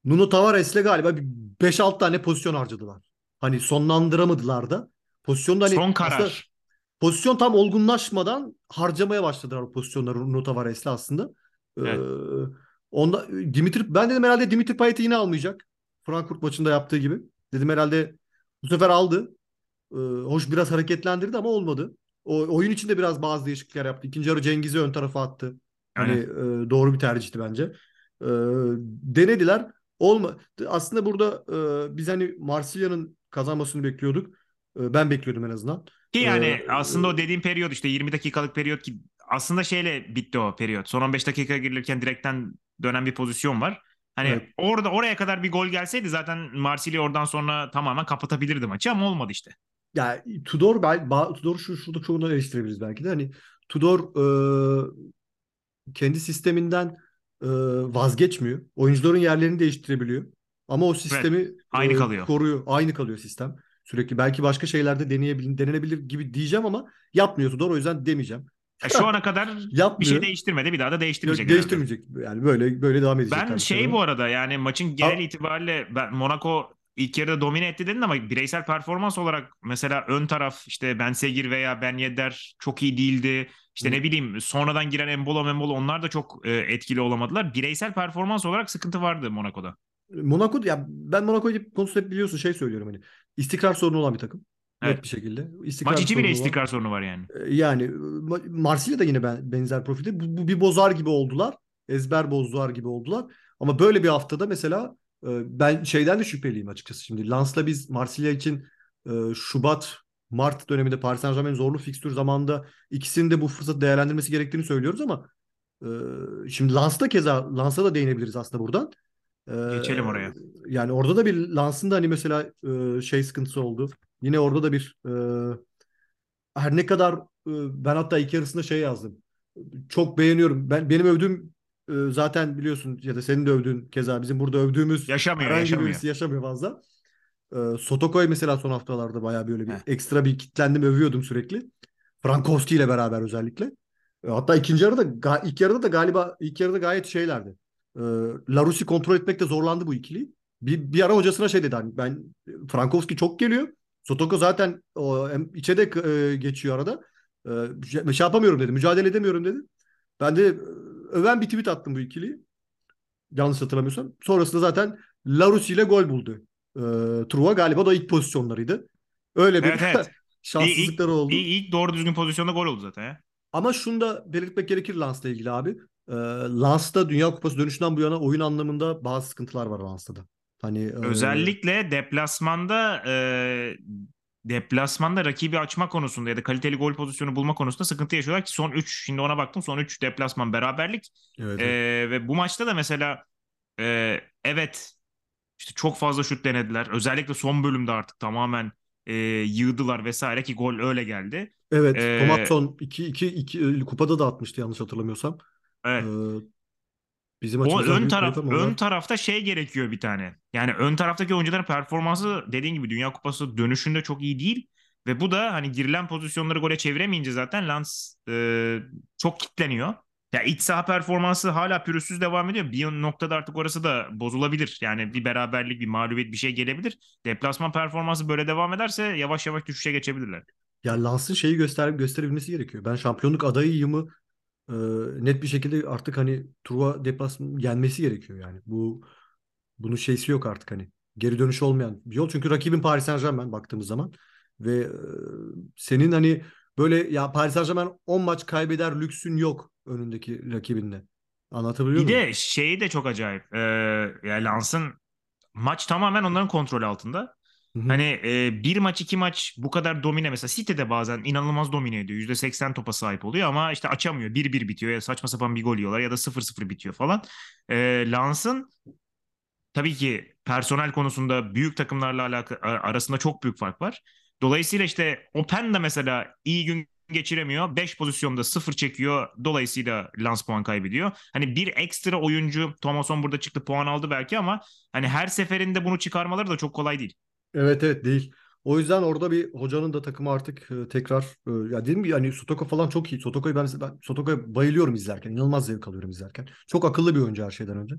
Nuno Tavares'le galiba bir 5-6 tane pozisyon harcadılar. Hani sonlandıramadılar da. Pozisyonda hani Son karar. Pozisyon tam olgunlaşmadan harcamaya başladılar o pozisyonları Nuno Tavares'le aslında. Evet. Ee, onda Dimitri ben dedim herhalde Dimitri Payet'i yine almayacak. Frankfurt maçında yaptığı gibi. Dedim herhalde bu sefer aldı. Ee, hoş biraz hareketlendirdi ama olmadı. O oyun içinde biraz bazı değişiklikler yaptı. İkinci yarı Cengiz'i ön tarafa attı. Hani e, doğru bir tercihti bence. E, denediler. Olma. Aslında burada e, biz hani Marsilya'nın kazanmasını bekliyorduk. ben bekliyordum en azından. Ki yani ee, aslında o dediğim periyot işte 20 dakikalık periyot ki aslında şeyle bitti o periyot. Son 15 dakika girilirken direkten dönen bir pozisyon var. Hani evet. orada oraya kadar bir gol gelseydi zaten Marsilya oradan sonra tamamen kapatabilirdi maçı ama olmadı işte. Ya Tudor ben Tudor şu şurada çoğunu eleştirebiliriz belki de hani Tudor e, kendi sisteminden e, vazgeçmiyor. Oyuncuların yerlerini değiştirebiliyor. Ama o sistemi evet, aynı e, kalıyor. koruyor. Aynı kalıyor sistem. Sürekli belki başka şeylerde deneyebilir, denenebilir gibi diyeceğim ama yapmıyor Tudor o yüzden demeyeceğim. Ya şu ana kadar Yapmıyor. bir şey değiştirmedi. Bir daha da değiştirmeyecek. Değiştirmeyecek. Herhalde. Yani böyle böyle devam edecek. Ben şey sonra. bu arada yani maçın genel itibariyle ben Monaco ilk yarıda domine etti dedin ama bireysel performans olarak mesela ön taraf işte Ben Segir veya Ben Yedder çok iyi değildi. İşte Hı. ne bileyim sonradan giren Embolo Membolo onlar da çok e, etkili olamadılar. Bireysel performans olarak sıkıntı vardı Monaco'da. Monaco ya ben Monaco'yu konusunda hep biliyorsun şey söylüyorum hani istikrar sorunu olan bir takım. Evet. Net bir şekilde. İstikrar Maç içi bile istikrar var. sorunu var yani. Ee, yani Marsilya da yine benzer profilde. Bu, bu bir bozar gibi oldular. Ezber bozdular gibi oldular. Ama böyle bir haftada mesela e, ben şeyden de şüpheliyim açıkçası şimdi. Lans'la biz Marsilya için e, Şubat Mart döneminde Paris Saint Germain zorlu fikstür zamanında ikisinin de bu fırsatı değerlendirmesi gerektiğini söylüyoruz ama e, şimdi Lans'ta keza Lans'a da değinebiliriz aslında buradan. Geçelim oraya. Yani orada da bir Lans'ın da hani mesela şey sıkıntısı oldu. Yine orada da bir her ne kadar ben hatta ilk yarısında şey yazdım. Çok beğeniyorum. Ben benim övdüğüm zaten biliyorsun ya da senin de övdüğün keza bizim burada övdüğümüz yaşamıyor, herhangi yaşamıyor. birisi yaşamıyor fazla. Sotokoy mesela son haftalarda bayağı böyle bir Heh. ekstra bir kitlendim övüyordum sürekli. Frankowski ile beraber özellikle. Hatta ikinci yarıda ilk yarıda da galiba ilk yarıda gayet şeylerdi. E, Larus'i kontrol etmekte zorlandı bu ikili. Bir, bir ara hocasına şey dedi hani ben Frankowski çok geliyor. Sotoko zaten o, içe de e, geçiyor arada. E, şey yapamıyorum dedi. Mücadele edemiyorum dedi. Ben de e, öven bir tweet attım bu ikiliyi. Yanlış hatırlamıyorsam. Sonrasında zaten Larus ile gol buldu. E, Truva galiba da ilk pozisyonlarıydı. Öyle bir evet, evet. şanssızlıkları oldu. İlk, ilk doğru düzgün pozisyonda gol oldu zaten ya. Ama şunu da belirtmek gerekir Lans'la ilgili abi. E, Lans'ta Dünya Kupası dönüşünden bu yana oyun anlamında bazı sıkıntılar var Lans'ta da. Hani özellikle e... deplasmanda e, deplasmanda rakibi açma konusunda ya da kaliteli gol pozisyonu bulma konusunda sıkıntı yaşıyorlar ki son 3 şimdi ona baktım son 3 deplasman beraberlik evet, e, ve bu maçta da mesela e, evet işte çok fazla şut denediler. Özellikle son bölümde artık tamamen e, yığdılar vesaire ki gol öyle geldi. Evet, ee, Tomatson 2 2 2 kupada da atmıştı yanlış hatırlamıyorsam. Evet. Ee, Bizim o ön taraf ön tarafta şey gerekiyor bir tane. Yani ön taraftaki oyuncuların performansı dediğin gibi Dünya Kupası dönüşünde çok iyi değil ve bu da hani girilen pozisyonları gole çeviremeyince zaten Lens e, çok kitleniyor. Ya iç saha performansı hala pürüzsüz devam ediyor. Bir noktada artık orası da bozulabilir. Yani bir beraberlik, bir mağlubiyet bir şey gelebilir. Deplasman performansı böyle devam ederse yavaş yavaş düşüşe geçebilirler. Ya Lans'ın şeyi göster gösterebilmesi gerekiyor. Ben şampiyonluk adayıyımı e, net bir şekilde artık hani Truva deplasman yenmesi gerekiyor yani. Bu bunun şeysi yok artık hani. Geri dönüş olmayan bir yol. Çünkü rakibin Paris Saint-Germain baktığımız zaman ve e, senin hani böyle ya Paris Saint-Germain 10 maç kaybeder lüksün yok önündeki rakibinde. Anlatabiliyor muyum? Bir de şeyi de çok acayip. Ee, yani Lans'ın maç tamamen onların kontrol altında. Hı-hı. Hani e, bir maç iki maç bu kadar domine mesela City'de bazen inanılmaz domine ediyor. %80 topa sahip oluyor ama işte açamıyor. 1-1 bitiyor ya saçma sapan bir gol yiyorlar ya da 0-0 bitiyor falan. E, Lans'ın tabii ki personel konusunda büyük takımlarla alaka, arasında çok büyük fark var. Dolayısıyla işte Open de mesela iyi gün geçiremiyor. 5 pozisyonda 0 çekiyor. Dolayısıyla Lans puan kaybediyor. Hani bir ekstra oyuncu Thomason burada çıktı puan aldı belki ama hani her seferinde bunu çıkarmaları da çok kolay değil. Evet evet değil. O yüzden orada bir hocanın da takımı artık e, tekrar e, ya dedim ki hani Sotoko falan çok iyi. Sotoko'yu ben, ben Sotoko'ya bayılıyorum izlerken. İnanılmaz zevk alıyorum izlerken. Çok akıllı bir oyuncu her şeyden önce.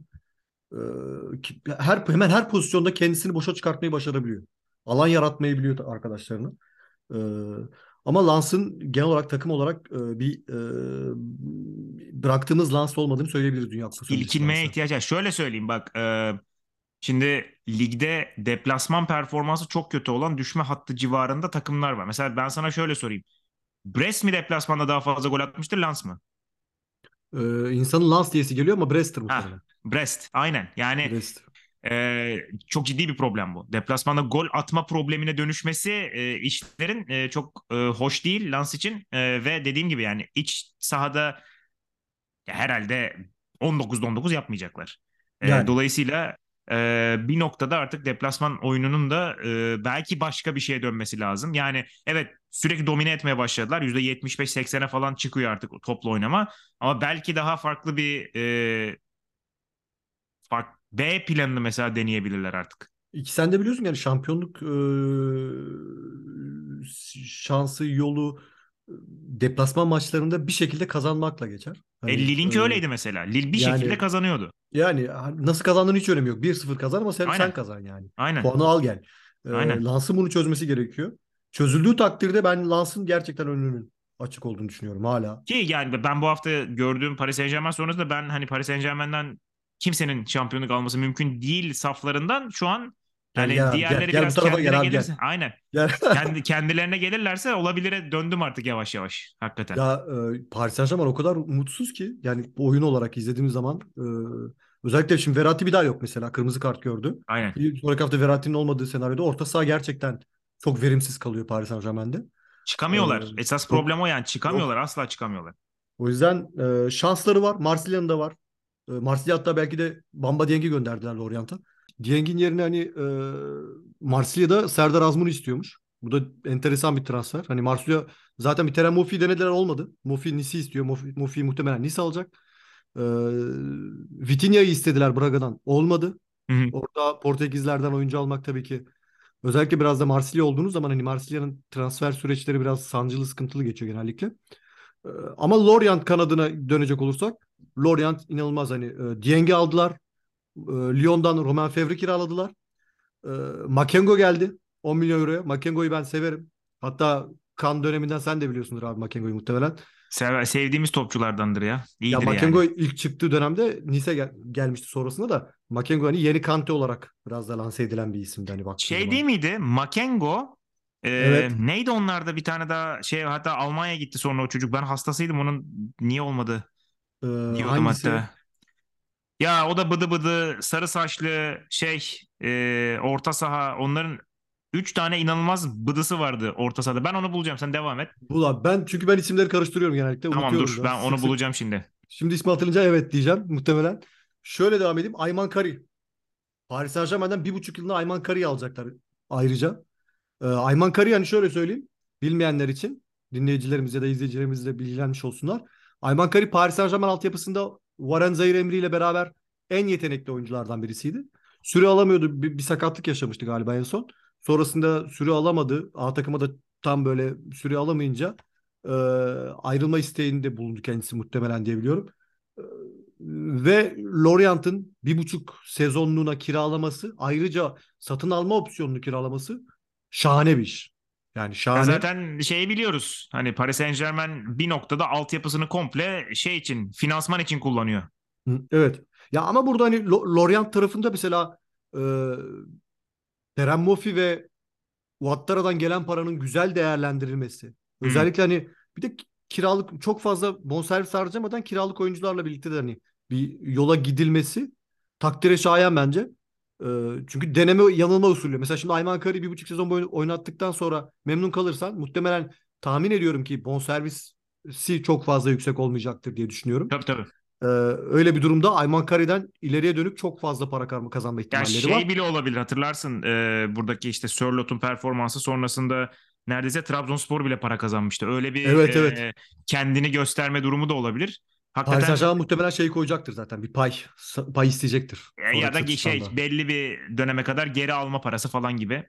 E, her hemen her pozisyonda kendisini boşa çıkartmayı başarabiliyor. Alan yaratmayı biliyor arkadaşlarına. E, ama Lans'ın genel olarak takım olarak e, bir e, bıraktığımız Lans olmadığını söyleyebiliriz Dünya Kupası. İlkinmeye ihtiyacı var. Şöyle söyleyeyim bak e, Şimdi ligde deplasman performansı çok kötü olan düşme hattı civarında takımlar var. Mesela ben sana şöyle sorayım. Brest mi deplasmanda daha fazla gol atmıştır Lens mı? Ee, insanın Lens diyesi geliyor ama Brest'tir muhtemelen. Brest aynen yani Brest. e, çok ciddi bir problem bu. Deplasmanda gol atma problemine dönüşmesi e, işlerin e, çok e, hoş değil Lens için e, ve dediğim gibi yani iç sahada ya herhalde 19'da 19 yapmayacaklar. E, Yani. dolayısıyla e, bir noktada artık deplasman oyununun da e, belki başka bir şeye dönmesi lazım. Yani evet sürekli domine etmeye başladılar. %75-80'e falan çıkıyor artık toplu oynama. Ama belki daha farklı bir e, fark, B planını mesela deneyebilirler artık. İki sen de biliyorsun yani şampiyonluk e, şansı yolu deplasman maçlarında bir şekilde kazanmakla geçer. Hani, E, Lille'inki e, öyleydi mesela. Lille bir yani- şekilde kazanıyordu. Yani nasıl kazandığın hiç önemi yok. 1-0 kazan ama sen, Aynen. sen kazan yani. Aynen. Puanı al gel. E, Aynen. Lans'ın bunu çözmesi gerekiyor. Çözüldüğü takdirde ben Lans'ın gerçekten önünün açık olduğunu düşünüyorum hala. Ki yani ben bu hafta gördüğüm Paris Saint Germain sonrasında ben hani Paris Saint Germain'den kimsenin şampiyonluk alması mümkün değil saflarından şu an yani gel diğerleri gel, gel bu biraz tarafa kendine gel gelirse aynen Yani, kendi kendilerine gelirlerse olabilire döndüm artık yavaş yavaş hakikaten. ya e, Paris Saint-Germain o kadar mutsuz ki yani bu oyun olarak izlediğimiz zaman e, özellikle şimdi Verratti bir daha yok mesela kırmızı kart gördü. Aynen. Bir sonraki hafta Verratti'nin olmadığı senaryoda orta saha gerçekten çok verimsiz kalıyor Paris Saint-Germain'de. Çıkamıyorlar. Ee, Esas yok. problem o yani çıkamıyorlar. Asla çıkamıyorlar. O yüzden e, şansları var. Marsilya'nın da var. E, Marsilya hatta belki de Bamba Dieng'i gönderdiler Lorient'a. Dieng'in yerine hani e, Marsilya'da Serdar Azmun'u istiyormuş. Bu da enteresan bir transfer. Hani Marsilya zaten bir Terem Moffi denediler olmadı. Moffi Nice'i istiyor. Moffi muhtemelen Nice alacak. E, Vitinha'yı istediler Braga'dan. Olmadı. Hı hı. Orada Portekizlerden oyuncu almak tabii ki özellikle biraz da Marsilya olduğunuz zaman hani Marsilya'nın transfer süreçleri biraz sancılı sıkıntılı geçiyor genellikle. Ee, Ama Lorient kanadına dönecek olursak Lorient inanılmaz hani e, Dieng'i aldılar. E, Lyon'dan Romain Fevri kiraladılar. E, Makengo geldi 10 milyon euroya. Makengo'yu ben severim. Hatta kan döneminden sen de biliyorsundur abi Makengo'yu muhtemelen. Sev- sevdiğimiz topçulardandır ya. Ya İyidir Makengo yani. ilk çıktığı dönemde Nice gel- gelmişti sonrasında da Makengo hani yeni Kante olarak biraz da lanse edilen bir isimdi hani baktığın Şey zaman. değil miydi? Makengo e, Evet. neydi onlarda bir tane daha şey hatta Almanya'ya gitti sonra o çocuk. Ben hastasıydım onun niye olmadı Ee, diyordum hangisi? hatta. Ya o da bıdı bıdı sarı saçlı şey e, orta saha onların 3 tane inanılmaz bıdısı vardı orta sahada. Ben onu bulacağım sen devam et. Bu da ben çünkü ben isimleri karıştırıyorum genellikle. Tamam unutuyorum dur ben Sık onu bulacağım şimdi. Şimdi ismi hatırlayınca evet diyeceğim muhtemelen. Şöyle devam edeyim. Ayman Kari. Paris Saint-Germain'den bir buçuk yılına Ayman Kari'yi alacaklar ayrıca. Ee, Ayman Kari yani şöyle söyleyeyim. Bilmeyenler için dinleyicilerimiz ya da izleyicilerimiz de bilgilenmiş olsunlar. Ayman Kari Paris Saint-Germain altyapısında Warren Zaire-Emery ile beraber en yetenekli oyunculardan birisiydi. Süre alamıyordu. Bir, bir sakatlık yaşamıştı galiba en son. Sonrasında süre alamadı. A takıma da tam böyle süre alamayınca e, ayrılma isteğinde bulundu kendisi muhtemelen diye biliyorum. E, ve Lorient'ın bir buçuk sezonluğuna kiralaması ayrıca satın alma opsiyonunu kiralaması şahane bir iş. Yani Ya şahane. zaten şeyi biliyoruz. Hani Paris Saint-Germain bir noktada altyapısını komple şey için, finansman için kullanıyor. Evet. Ya ama burada hani Lo- Lorient tarafında mesela e, Kerem Moffi ve Ouattara'dan gelen paranın güzel değerlendirilmesi. Özellikle hani bir de kiralık çok fazla bonservis harcamadan kiralık oyuncularla birlikte de hani bir yola gidilmesi takdire şayan bence. Çünkü deneme yanılma usulü. Mesela şimdi Ayman Kari bir buçuk sezon boyunca oynattıktan sonra memnun kalırsan muhtemelen tahmin ediyorum ki bonservisi çok fazla yüksek olmayacaktır diye düşünüyorum. Tabii tabii. Ee, öyle bir durumda Ayman Kari'den ileriye dönük çok fazla para kazanma ihtimalleri şey var. bile olabilir hatırlarsın e, buradaki işte Sörlot'un performansı sonrasında neredeyse Trabzonspor bile para kazanmıştı. Öyle bir Evet, e, evet. kendini gösterme durumu da olabilir. Paris Hakikaten Saint-Germain muhtemelen şey koyacaktır zaten bir pay pay isteyecektir. ya da şey belli bir döneme kadar geri alma parası falan gibi.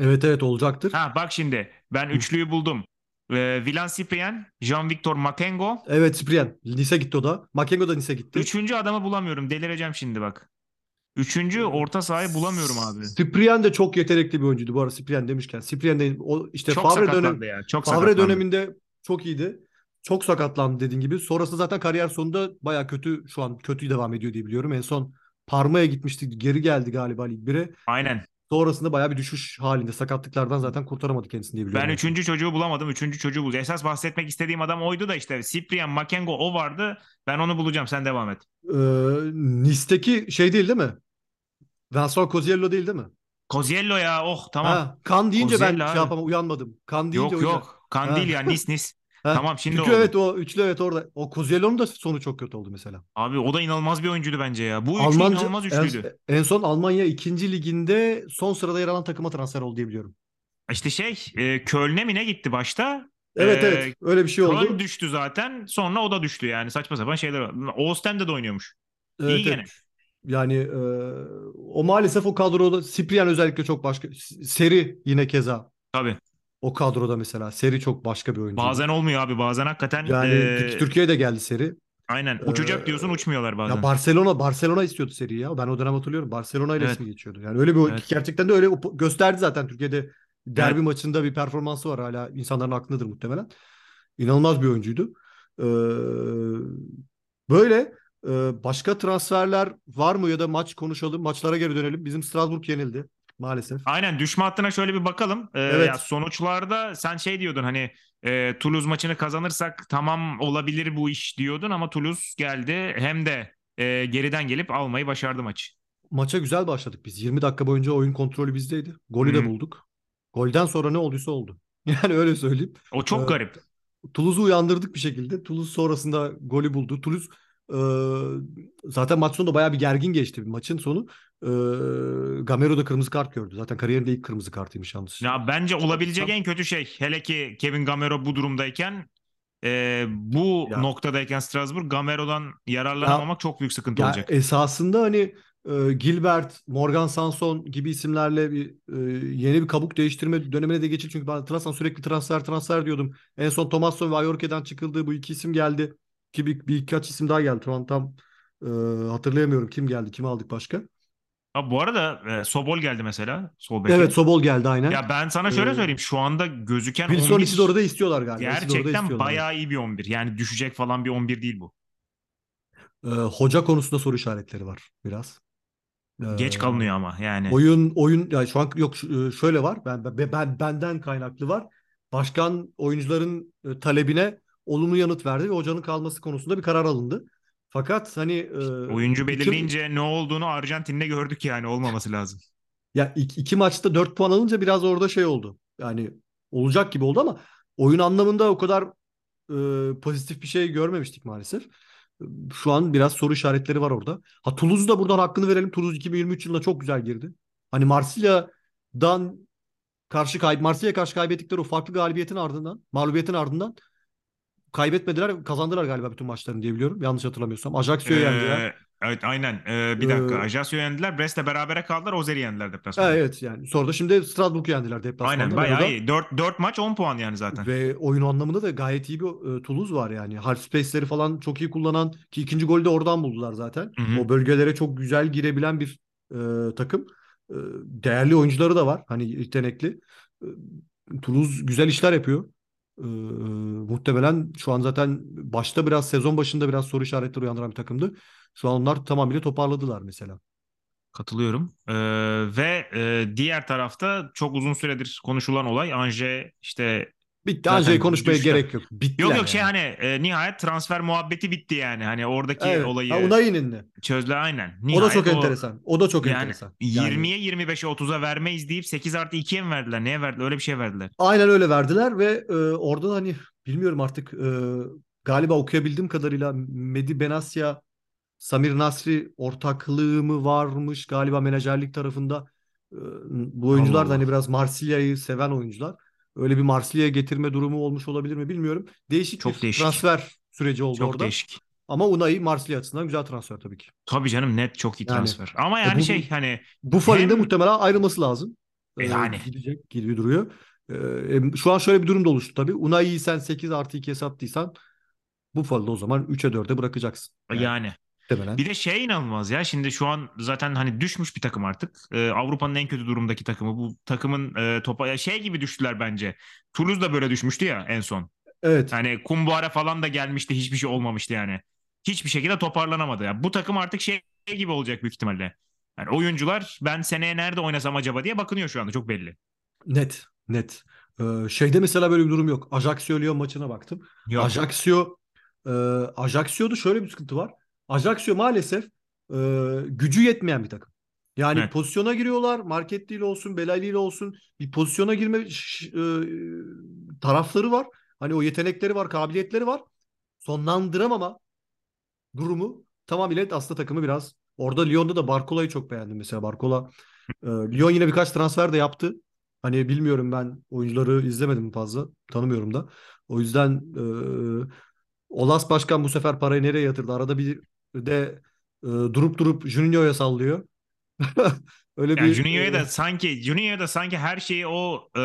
Evet evet olacaktır. Ha bak şimdi ben Hı. üçlüyü buldum. E, Villan Cyprien, Jean-Victor Makengo. Evet Cyprien. Nice gitti o da. Makengo da Nice gitti. Üçüncü adamı bulamıyorum. Delireceğim şimdi bak. Üçüncü orta sahayı bulamıyorum abi. Cyprien de çok yetenekli bir oyuncuydu bu arada Cyprien demişken. Cyprien de o işte Çok Favre dönem ya. Çok Favre döneminde çok iyiydi. Çok sakatlandı dediğin gibi. Sonrası zaten kariyer sonunda baya kötü şu an kötü devam ediyor diye biliyorum. En son Parma'ya gitmişti. Geri geldi galiba Lig 1'e. Aynen. Sonrasında baya bir düşüş halinde. Sakatlıklardan zaten kurtaramadı kendisini diye biliyorum. Ben üçüncü çocuğu bulamadım. Üçüncü çocuğu bulacağım. Esas bahsetmek istediğim adam oydu da işte. Cyprian Makengo o vardı. Ben onu bulacağım. Sen devam et. Ee, Nice'deki şey değil değil mi? Vincent Coziello değil değil mi? Koziello ya oh tamam. Ha, kan deyince Koziello ben abi. şey yapamam uyanmadım. Kan deyince Yok yüzden. yok. Kan Ha. değil ya Nis Nis. Ha, Tamam şimdi Çünkü oldu. evet o üçlü evet orada. O Coziello'nun da sonu çok kötü oldu mesela. Abi o da inanılmaz bir oyuncuydu bence ya. Bu üçlü Almanca inanılmaz en, üçlüydü. en son Almanya 2. liginde son sırada yer alan takıma transfer oldu diye biliyorum. İşte şey e, Köln'e mi ne gitti başta? Evet Ee, evet öyle bir şey oldu. Köln düştü zaten. Sonra o da düştü yani. Saçma sapan şeyler var. Oostende de oynuyormuş. Evet, İyi gene. evet. Yani e, o maalesef o kadroda Cyprian özellikle çok başka. Seri yine keza Tabii. O kadroda mesela. Seri çok başka bir oyuncu. Bazen olmuyor abi. Bazen hakikaten yani e, Türkiye'ye de geldi Seri. aynen Ee, uçacak diyorsun uçmuyorlar bazen. Ya Barcelona Barcelona istiyordu seriyi ya. Ben o dönem hatırlıyorum. Barcelona ile Evet. ismi geçiyordu. Yani öyle bir Evet. gerçekten de öyle gösterdi zaten Türkiye'de derbi Evet. maçında bir performansı var hala insanların aklındadır muhtemelen. İnanılmaz bir oyuncuydu. Ee, böyle başka transferler var mı ya da maç konuşalım. Maçlara geri dönelim. Bizim Strasbourg yenildi maalesef. Aynen düşme hattına şöyle bir bakalım. Ee, Evet. ya sonuçlarda sen şey diyordun hani e, Toulouse maçını kazanırsak tamam olabilir bu iş diyordun ama Toulouse geldi hem de e, geriden gelip almayı başardı maçı. Maça güzel başladık biz. 20 dakika boyunca oyun kontrolü bizdeydi. Golü Hı de bulduk. Golden sonra ne olduysa oldu. Yani öyle söyleyeyim. O çok Ee, garip. Toulouse'u uyandırdık bir şekilde. Toulouse sonrasında golü buldu. Toulouse e, zaten maç sonunda bayağı bir gergin geçti bir maçın sonu. E, Gamero da kırmızı kart gördü. Zaten kariyerinde ilk kırmızı kartıymış yalnız. Ya bence olabilecek en kötü şey hele ki Kevin Gamero bu durumdayken e, bu Ya. noktadayken Strasbourg Gamero'dan yararlanamamak çok büyük sıkıntı Ya olacak. esasında hani e, Gilbert, Morgan Sanson gibi isimlerle bir e, yeni bir kabuk değiştirme dönemine de geçir. Çünkü ben hatırlarsan sürekli transfer transfer diyordum. En son Tomasson ve Ayorke'den çıkıldı. Bu iki isim geldi. Ki bir, birkaç isim daha geldi. Şu an tam e, hatırlayamıyorum kim geldi, kimi aldık başka. Ha, bu arada e, Sobol geldi mesela. Sol beke. Evet Sobol geldi aynen. Ya ben sana şöyle Ee, söyleyeyim şu anda gözüken Wilson 11 Isidor'u da istiyorlar galiba. Gerçekten istiyorlar. bayağı iyi bir 11. Yani düşecek falan bir 11 değil bu. Ee, hoca konusunda soru işaretleri var biraz. Ee, Geç kalınıyor ama yani. Oyun oyun ya şu an yok şu- şöyle var. Ben ben, ben benden kaynaklı var. Başkan oyuncuların e, talebine olumlu yanıt verdi ve hocanın kalması konusunda bir karar alındı. Fakat hani e, Oyuncu belirleyince ne olduğunu Arjantin'de gördük yani olmaması lazım. ya iki, iki maçta 4 puan alınca biraz orada şey oldu. Yani olacak gibi oldu ama oyun anlamında o kadar e, pozitif bir şey görmemiştik maalesef. Şu an biraz soru işaretleri var orada. Ha Toulouse'u da buradan hakkını verelim. Toulouse 2023 yılında çok güzel girdi. Hani Marsilya'dan karşı kay Marsilya'ya karşı kaybettikleri o farklı galibiyetin ardından, mağlubiyetin ardından kaybetmediler, kazandılar galiba bütün maçlarını diye biliyorum. Yanlış hatırlamıyorsam. Yendiler. Ee, evet aynen. Ee, bir dakika. Ee, Ajaccio yendiler. Brest'le berabere kaldılar. Ozer'i yendiler deplasmanda. evet yani. Sonra da şimdi Strasbourg'u yendiler deplasmanda. Aynen bayağı orada- iyi. 4, 4 maç 10 puan yani zaten. Ve oyun anlamında da gayet iyi bir e, Toulouse var yani. Half space'leri falan çok iyi kullanan ki ikinci golü de oradan buldular zaten. Hı hı. O bölgelere çok güzel girebilen bir e, takım. E, değerli oyuncuları da var. Hani yetenekli. E, Toulouse güzel işler yapıyor. Muhtemelen şu an zaten başta biraz sezon başında biraz soru işaretleri uyandıran bir takımdı. Şu an onlar tamamıyla toparladılar mesela. Katılıyorum. Ee, ve e, diğer tarafta çok uzun süredir konuşulan olay Anje işte Bitti. Ance'yi konuşmaya düştü. gerek yok. Bittiler yok yok yani. şey hani e, nihayet transfer muhabbeti bitti yani. Hani oradaki Evet. olayı Ha, Unai'nin de. çözdüler aynen. O da Nihayet çok enteresan. O da çok yani enteresan. Yani- 20'ye 25'e 30'a vermeyiz deyip 8 artı 2'ye mi verdiler? Neye verdiler? Öyle bir şey verdiler. Aynen öyle verdiler ve e, orada da hani bilmiyorum artık e, galiba okuyabildiğim kadarıyla Medi Benasya Samir Nasri ortaklığı mı varmış galiba menajerlik tarafında. E, bu oyuncular Allah da hani biraz Marsilya'yı seven oyuncular. Öyle bir Marsilya'ya getirme durumu olmuş olabilir mi bilmiyorum. Değişik Çok bir değişik. transfer süreci oldu Çok orada. değişik. Ama Unai Marsilya açısından güzel transfer tabii ki. Tabii canım net çok iyi Yani, transfer. Ama e, yani bu- şey hani Buffal'in de Hem- muhtemelen ayrılması lazım. E, Ee, yani. Gidecek gibi duruyor. Ee, şu an şöyle bir durum da oluştu tabii. Unai'yi sen 8 artı 2'ye sattıysan Buffalo'da o zaman 3'e 4'e bırakacaksın. yani muhtemelen. Bir de şey inanılmaz ya şimdi şu an zaten hani düşmüş bir takım artık. Ee, Avrupa'nın en kötü durumdaki takımı. Bu takımın e, topa şey gibi düştüler bence. Toulouse da böyle düşmüştü ya en son. Evet. Hani Kumbuara falan da gelmişti hiçbir şey olmamıştı yani. Hiçbir şekilde toparlanamadı. Ya bu takım artık şey gibi olacak büyük ihtimalle. Yani oyuncular ben seneye nerede oynasam acaba diye bakınıyor şu anda çok belli. Net. Net. Ee, şeyde mesela böyle bir durum yok. Ajaccio Lyon maçına baktım. Yok. Ajaccio e, Ajaccio'da şöyle bir sıkıntı var. Ajaccio maalesef e, gücü yetmeyen bir takım. Yani Evet. pozisyona giriyorlar. Marketli ile olsun, Belayli ile olsun bir pozisyona girme e, tarafları var. Hani o yetenekleri var, kabiliyetleri var. Sonlandıramama durumu tamamıyla aslında takımı biraz. Orada Lyon'da da Barkola'yı çok beğendim mesela. Barkola e, Lyon yine birkaç transfer de yaptı. Hani bilmiyorum ben oyuncuları izlemedim fazla. Tanımıyorum da. O yüzden e, Olas Başkan bu sefer parayı nereye yatırdı? Arada bir de e, durup durup Juninho'ya sallıyor. Öyle Yani bir Juninho'ya e, da sanki Juninho'ya da sanki her şeyi o e,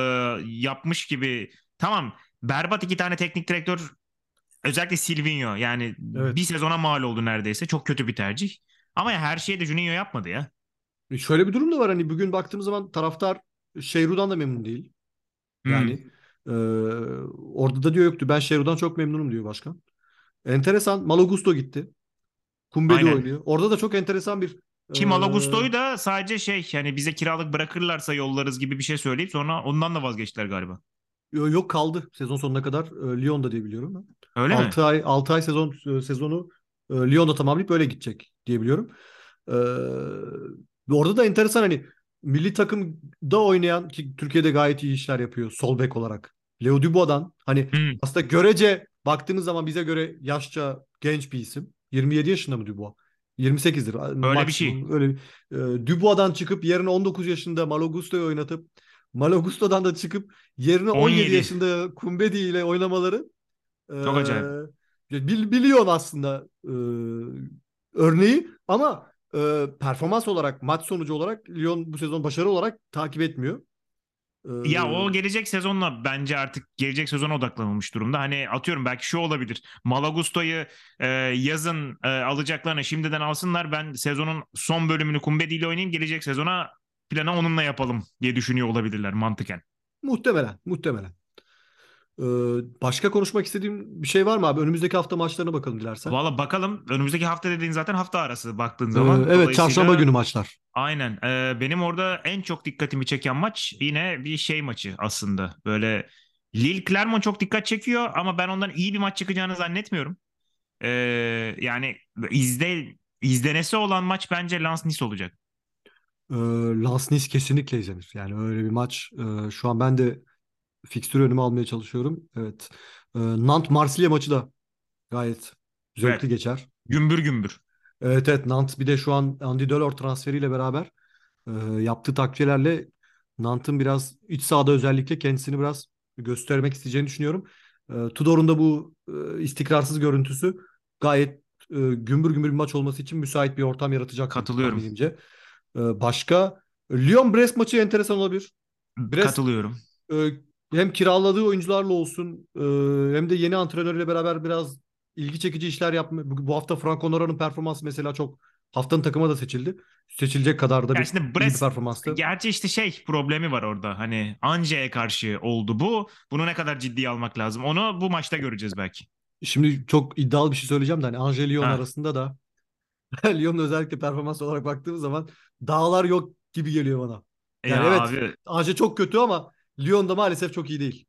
yapmış gibi. Tamam berbat iki tane teknik direktör özellikle Silvinho yani Evet. bir sezona mal oldu neredeyse. Çok kötü bir tercih. Ama ya her şeyi de Juninho yapmadı ya. E, Şöyle bir durum da var hani bugün baktığımız zaman taraftar Şeyru'dan da memnun değil. Hmm. Yani e, orada da diyor yoktu ben Şeyru'dan çok memnunum diyor başkan. Enteresan Malo Gusto gitti. Kumbedi Aynen. oynuyor. Orada da çok enteresan bir Ki e, Malo Gusto'yu da sadece şey yani bize kiralık bırakırlarsa yollarız gibi bir şey söyleyip sonra ondan da vazgeçtiler galiba. yok kaldı sezon sonuna kadar Lyon'da diye biliyorum ben. Öyle mi? 6 ay 6 ay sezon sezonu Lyon'da tamamlayıp öyle gidecek diye biliyorum. E, orada da enteresan hani milli takımda oynayan ki Türkiye'de gayet iyi işler yapıyor sol bek olarak. Leo Dubois'dan hani Hmm. aslında görece baktığınız zaman bize göre yaşça genç bir isim. 27 yaşında mı Dubois? 28'dir. Öyle bir şey. maksimum. Öyle e, Dubois'dan çıkıp yerine 19 yaşında Malo Gusto'yu oynatıp Malo Gusto'dan da çıkıp yerine 17, 17. yaşında Kumbedi ile oynamaları Çok ee, acayip. bil- biliyorsun aslında e, örneği ama e, performans olarak maç sonucu olarak Lyon bu sezon başarı olarak takip etmiyor. Ee, Ya o gelecek sezonla bence artık gelecek sezona odaklanılmış durumda. Hani atıyorum belki şu olabilir. Malagusto'yu e, yazın e, alacaklarına şimdiden alsınlar. Ben sezonun son bölümünü Kumbedi ile oynayayım. Gelecek sezona planı onunla yapalım diye düşünüyor olabilirler mantıken. muhtemelen, muhtemelen. Ee, başka konuşmak istediğim bir şey var mı abi? Önümüzdeki hafta maçlarına bakalım dilersen. Valla bakalım önümüzdeki hafta dediğin zaten hafta arası baktığın Ee, zaman. evet, Dolayısıyla- çarşamba günü maçlar. Aynen. Ee, benim orada en çok dikkatimi çeken maç yine bir şey maçı aslında. Böyle Lille Clermont çok dikkat çekiyor ama ben ondan iyi bir maç çıkacağını zannetmiyorum. Ee, yani izde izlenesi olan maç bence Lens Nice olacak. Ee, Lens Nice kesinlikle izlenir. Yani öyle bir maç. e, şu an ben de fikstürü önüme almaya çalışıyorum. Evet. Ee, Nantes Marsilya maçı da gayet zevkli Evet. geçer. Gümbür gümbür. Evet evet Nantes bir de şu an Andy Delort transferiyle beraber e, yaptığı takviyelerle Nantes'ın biraz iç sahada özellikle kendisini biraz göstermek isteyeceğini düşünüyorum. E, Tudor'un da bu e, istikrarsız görüntüsü gayet e, gümbür gümbür bir maç olması için müsait bir ortam yaratacak Katılıyorum. tahminimce. E, başka Lyon-Brest maçı enteresan olabilir. Brest Katılıyorum. e, hem kiraladığı oyuncularla olsun e, hem de yeni antrenörle beraber biraz ilgi çekici işler yapma. Bu, bu hafta Franco Nora'nın performansı mesela çok haftanın takıma da seçildi. Seçilecek kadar da bir iyi bir performanstı. gerçi işte şey problemi var orada. Hani Ange'ye karşı oldu bu. Bunu ne kadar ciddiye almak lazım? Onu bu maçta göreceğiz belki. Şimdi çok iddialı bir şey söyleyeceğim de hani Angers Lyon Ha. arasında da Lyon'un özellikle performans olarak baktığımız zaman dağlar yok gibi geliyor bana. Yani ya evet abi Angers çok kötü ama Lyon da maalesef çok iyi değil.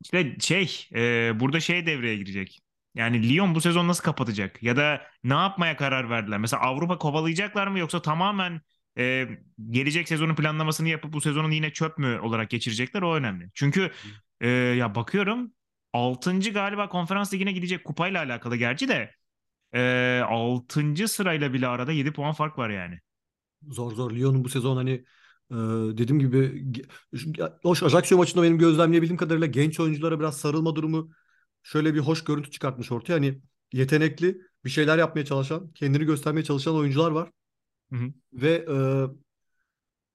İşte şey e, burada şey devreye girecek. Yani Lyon bu sezon nasıl kapatacak? Ya da ne yapmaya karar verdiler? Mesela Avrupa kovalayacaklar mı yoksa tamamen e, gelecek sezonun planlamasını yapıp bu sezonun yine çöp mü olarak geçirecekler? O önemli. Çünkü e, ya bakıyorum 6. galiba konferans ligine gidecek kupayla alakalı gerçi de e, 6. sırayla bile arada 7 puan fark var yani. Zor zor. Lyon'un bu sezon hani e, dediğim gibi o Ajaccio maçında benim gözlemleyebildiğim kadarıyla genç oyunculara biraz sarılma durumu şöyle bir hoş görüntü çıkartmış ortaya. Hani yetenekli bir şeyler yapmaya çalışan, kendini göstermeye çalışan oyuncular var. Hı hı. Ve e,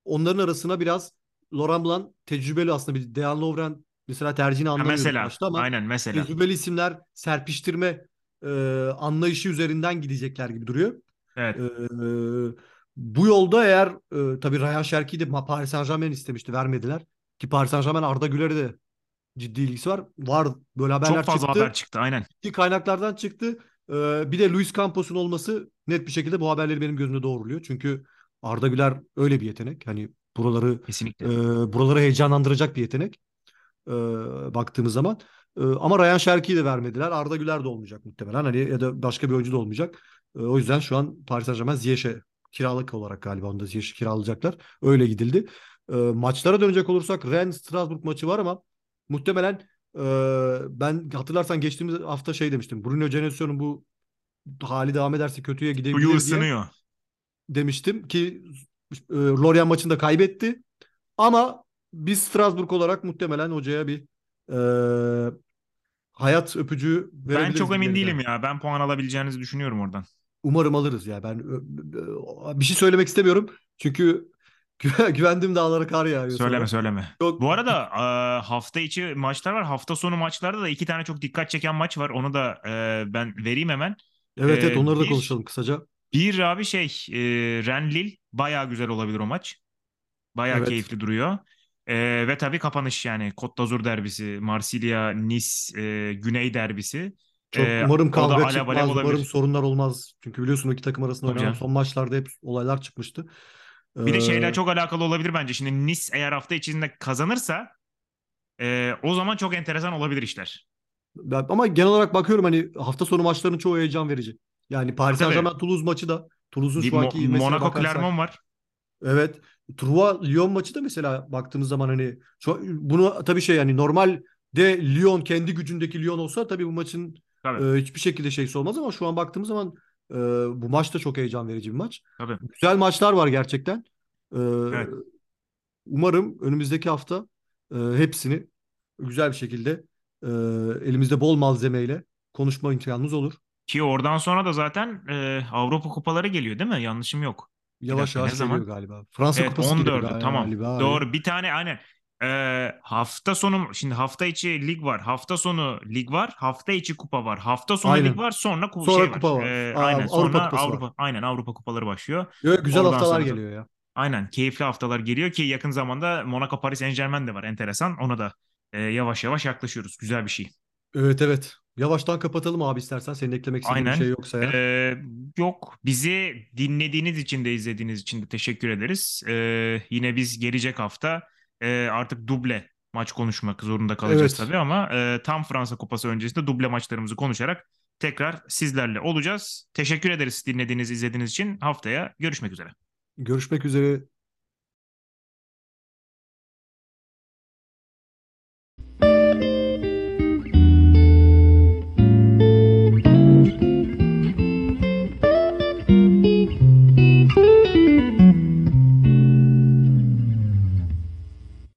onların arasına biraz Laurent Blanc tecrübeli aslında bir Dejan Lovren mesela tercihini anlamıyorum mesela başta ama aynen mesela. tecrübeli isimler serpiştirme e, anlayışı üzerinden gidecekler gibi duruyor. Evet. Ee, bu yolda eğer e, tabii Ryan Şerki'yi de Paris Saint-Germain istemişti vermediler. Ki Paris Saint-Germain Arda Güler'e de ciddi ilgisi var. Var böyle haberler Çok fazla çıktı. haber çıktı aynen. Ki kaynaklardan çıktı. Ee, bir de Luis Campos'un olması net bir şekilde bu haberleri benim gözümde doğruluyor. Çünkü Arda Güler öyle bir yetenek. Hani buraları Kesinlikle. e, buraları heyecanlandıracak bir yetenek. E, baktığımız zaman. E, ama Ryan Şerki'yi de vermediler. Arda Güler de olmayacak muhtemelen. Hani ya da başka bir oyuncu da olmayacak. E, o yüzden şu an Paris Saint-Germain Ziyech'e kiralık olarak galiba onu da kiralayacaklar. Öyle gidildi. E, maçlara dönecek olursak Rennes Strasbourg maçı var ama muhtemelen e, ben hatırlarsan geçtiğimiz hafta şey demiştim. Bruno Genesio'nun bu hali devam ederse kötüye gidebilir Suyu diye ısınıyor. demiştim ki e, Lorient maçında kaybetti. Ama biz Strasbourg olarak muhtemelen hocaya bir e, hayat öpücüğü Ben verebiliriz. çok emin değilim ya. Ben puan alabileceğinizi düşünüyorum oradan. Umarım alırız ya. Ben bir şey söylemek istemiyorum. Çünkü gü- güvendiğim dağlara kar yağıyor Söyleme sonra. söyleme. Çok Bu arada e, hafta içi maçlar var. Hafta sonu maçlarda da iki tane çok dikkat çeken maç var. Onu da e, ben vereyim hemen. evet evet e, onları da bir- konuşalım kısaca. Bir abi şey Rennes Lille bayağı güzel olabilir o maç. Bayağı Evet. keyifli duruyor. E, ve tabii kapanış yani Côte d'Azur derbisi, Marsilya, Nice, e, Güney derbisi. Çok E, umarım kavga çıkmaz. alev Umarım olabilir. sorunlar olmaz. Çünkü biliyorsun iki takım arasında Tabii oynanan canım. son maçlarda hep olaylar çıkmıştı. Bir de Ee, şeyler çok alakalı olabilir bence. Şimdi Nice eğer hafta içinde kazanırsa e, o zaman çok enteresan olabilir işler. Ben- ama genel olarak bakıyorum hani hafta sonu maçlarının çoğu heyecan verici. Yani Paris. Saint-Germain Toulouse maçı da Toulouse'un şu anki Mo- Monaco bakarsak Clermont var. evet Truva Lyon maçı da mesela baktığımız zaman hani şu, bunu tabii şey yani normal de Lyon kendi gücündeki Lyon olsa tabii bu maçın Tabii. e, hiçbir şekilde şeysi olmaz ama şu an baktığımız zaman e, bu maç da çok heyecan verici bir maç. Tabii. Güzel maçlar var gerçekten. E, Evet. Umarım önümüzdeki hafta e, hepsini güzel bir şekilde e, elimizde bol malzemeyle konuşma imkanımız olur. Ki oradan sonra da zaten e, Avrupa kupaları geliyor değil mi? Yanlışım yok. Yavaş yavaş geliyor galiba. Fransa Evet Kupası geliyor 14'ü gal- tamam. galiba. Doğru bir tane aynen. E, hafta sonu şimdi hafta içi lig var. Hafta sonu lig var. Hafta içi kupa var. Hafta sonu Aynen. lig var. Sonra ku- Sonra şey kupa var. E, Aa, aynen. Avrupa Sonra Kupası var. Avrupa aynen Avrupa kupaları başlıyor. Yo, güzel Oradan haftalar sonra geliyor ya. Aynen keyifli haftalar geliyor ki yakın zamanda Monaco Paris Saint-Germain de var. Enteresan. Ona da e, yavaş yavaş yaklaşıyoruz. Güzel bir şey. Evet evet. Yavaştan kapatalım abi istersen. Senin eklemek istediğin bir Aynen. şey yoksa eğer. Ee, yok. Bizi dinlediğiniz için de izlediğiniz için de teşekkür ederiz. Ee, yine biz gelecek hafta e, artık duble maç konuşmak zorunda kalacağız Evet. tabii ama e, tam Fransa Kupası öncesinde duble maçlarımızı konuşarak tekrar sizlerle olacağız. Teşekkür ederiz dinlediğiniz, izlediğiniz için. Haftaya görüşmek üzere. Görüşmek üzere.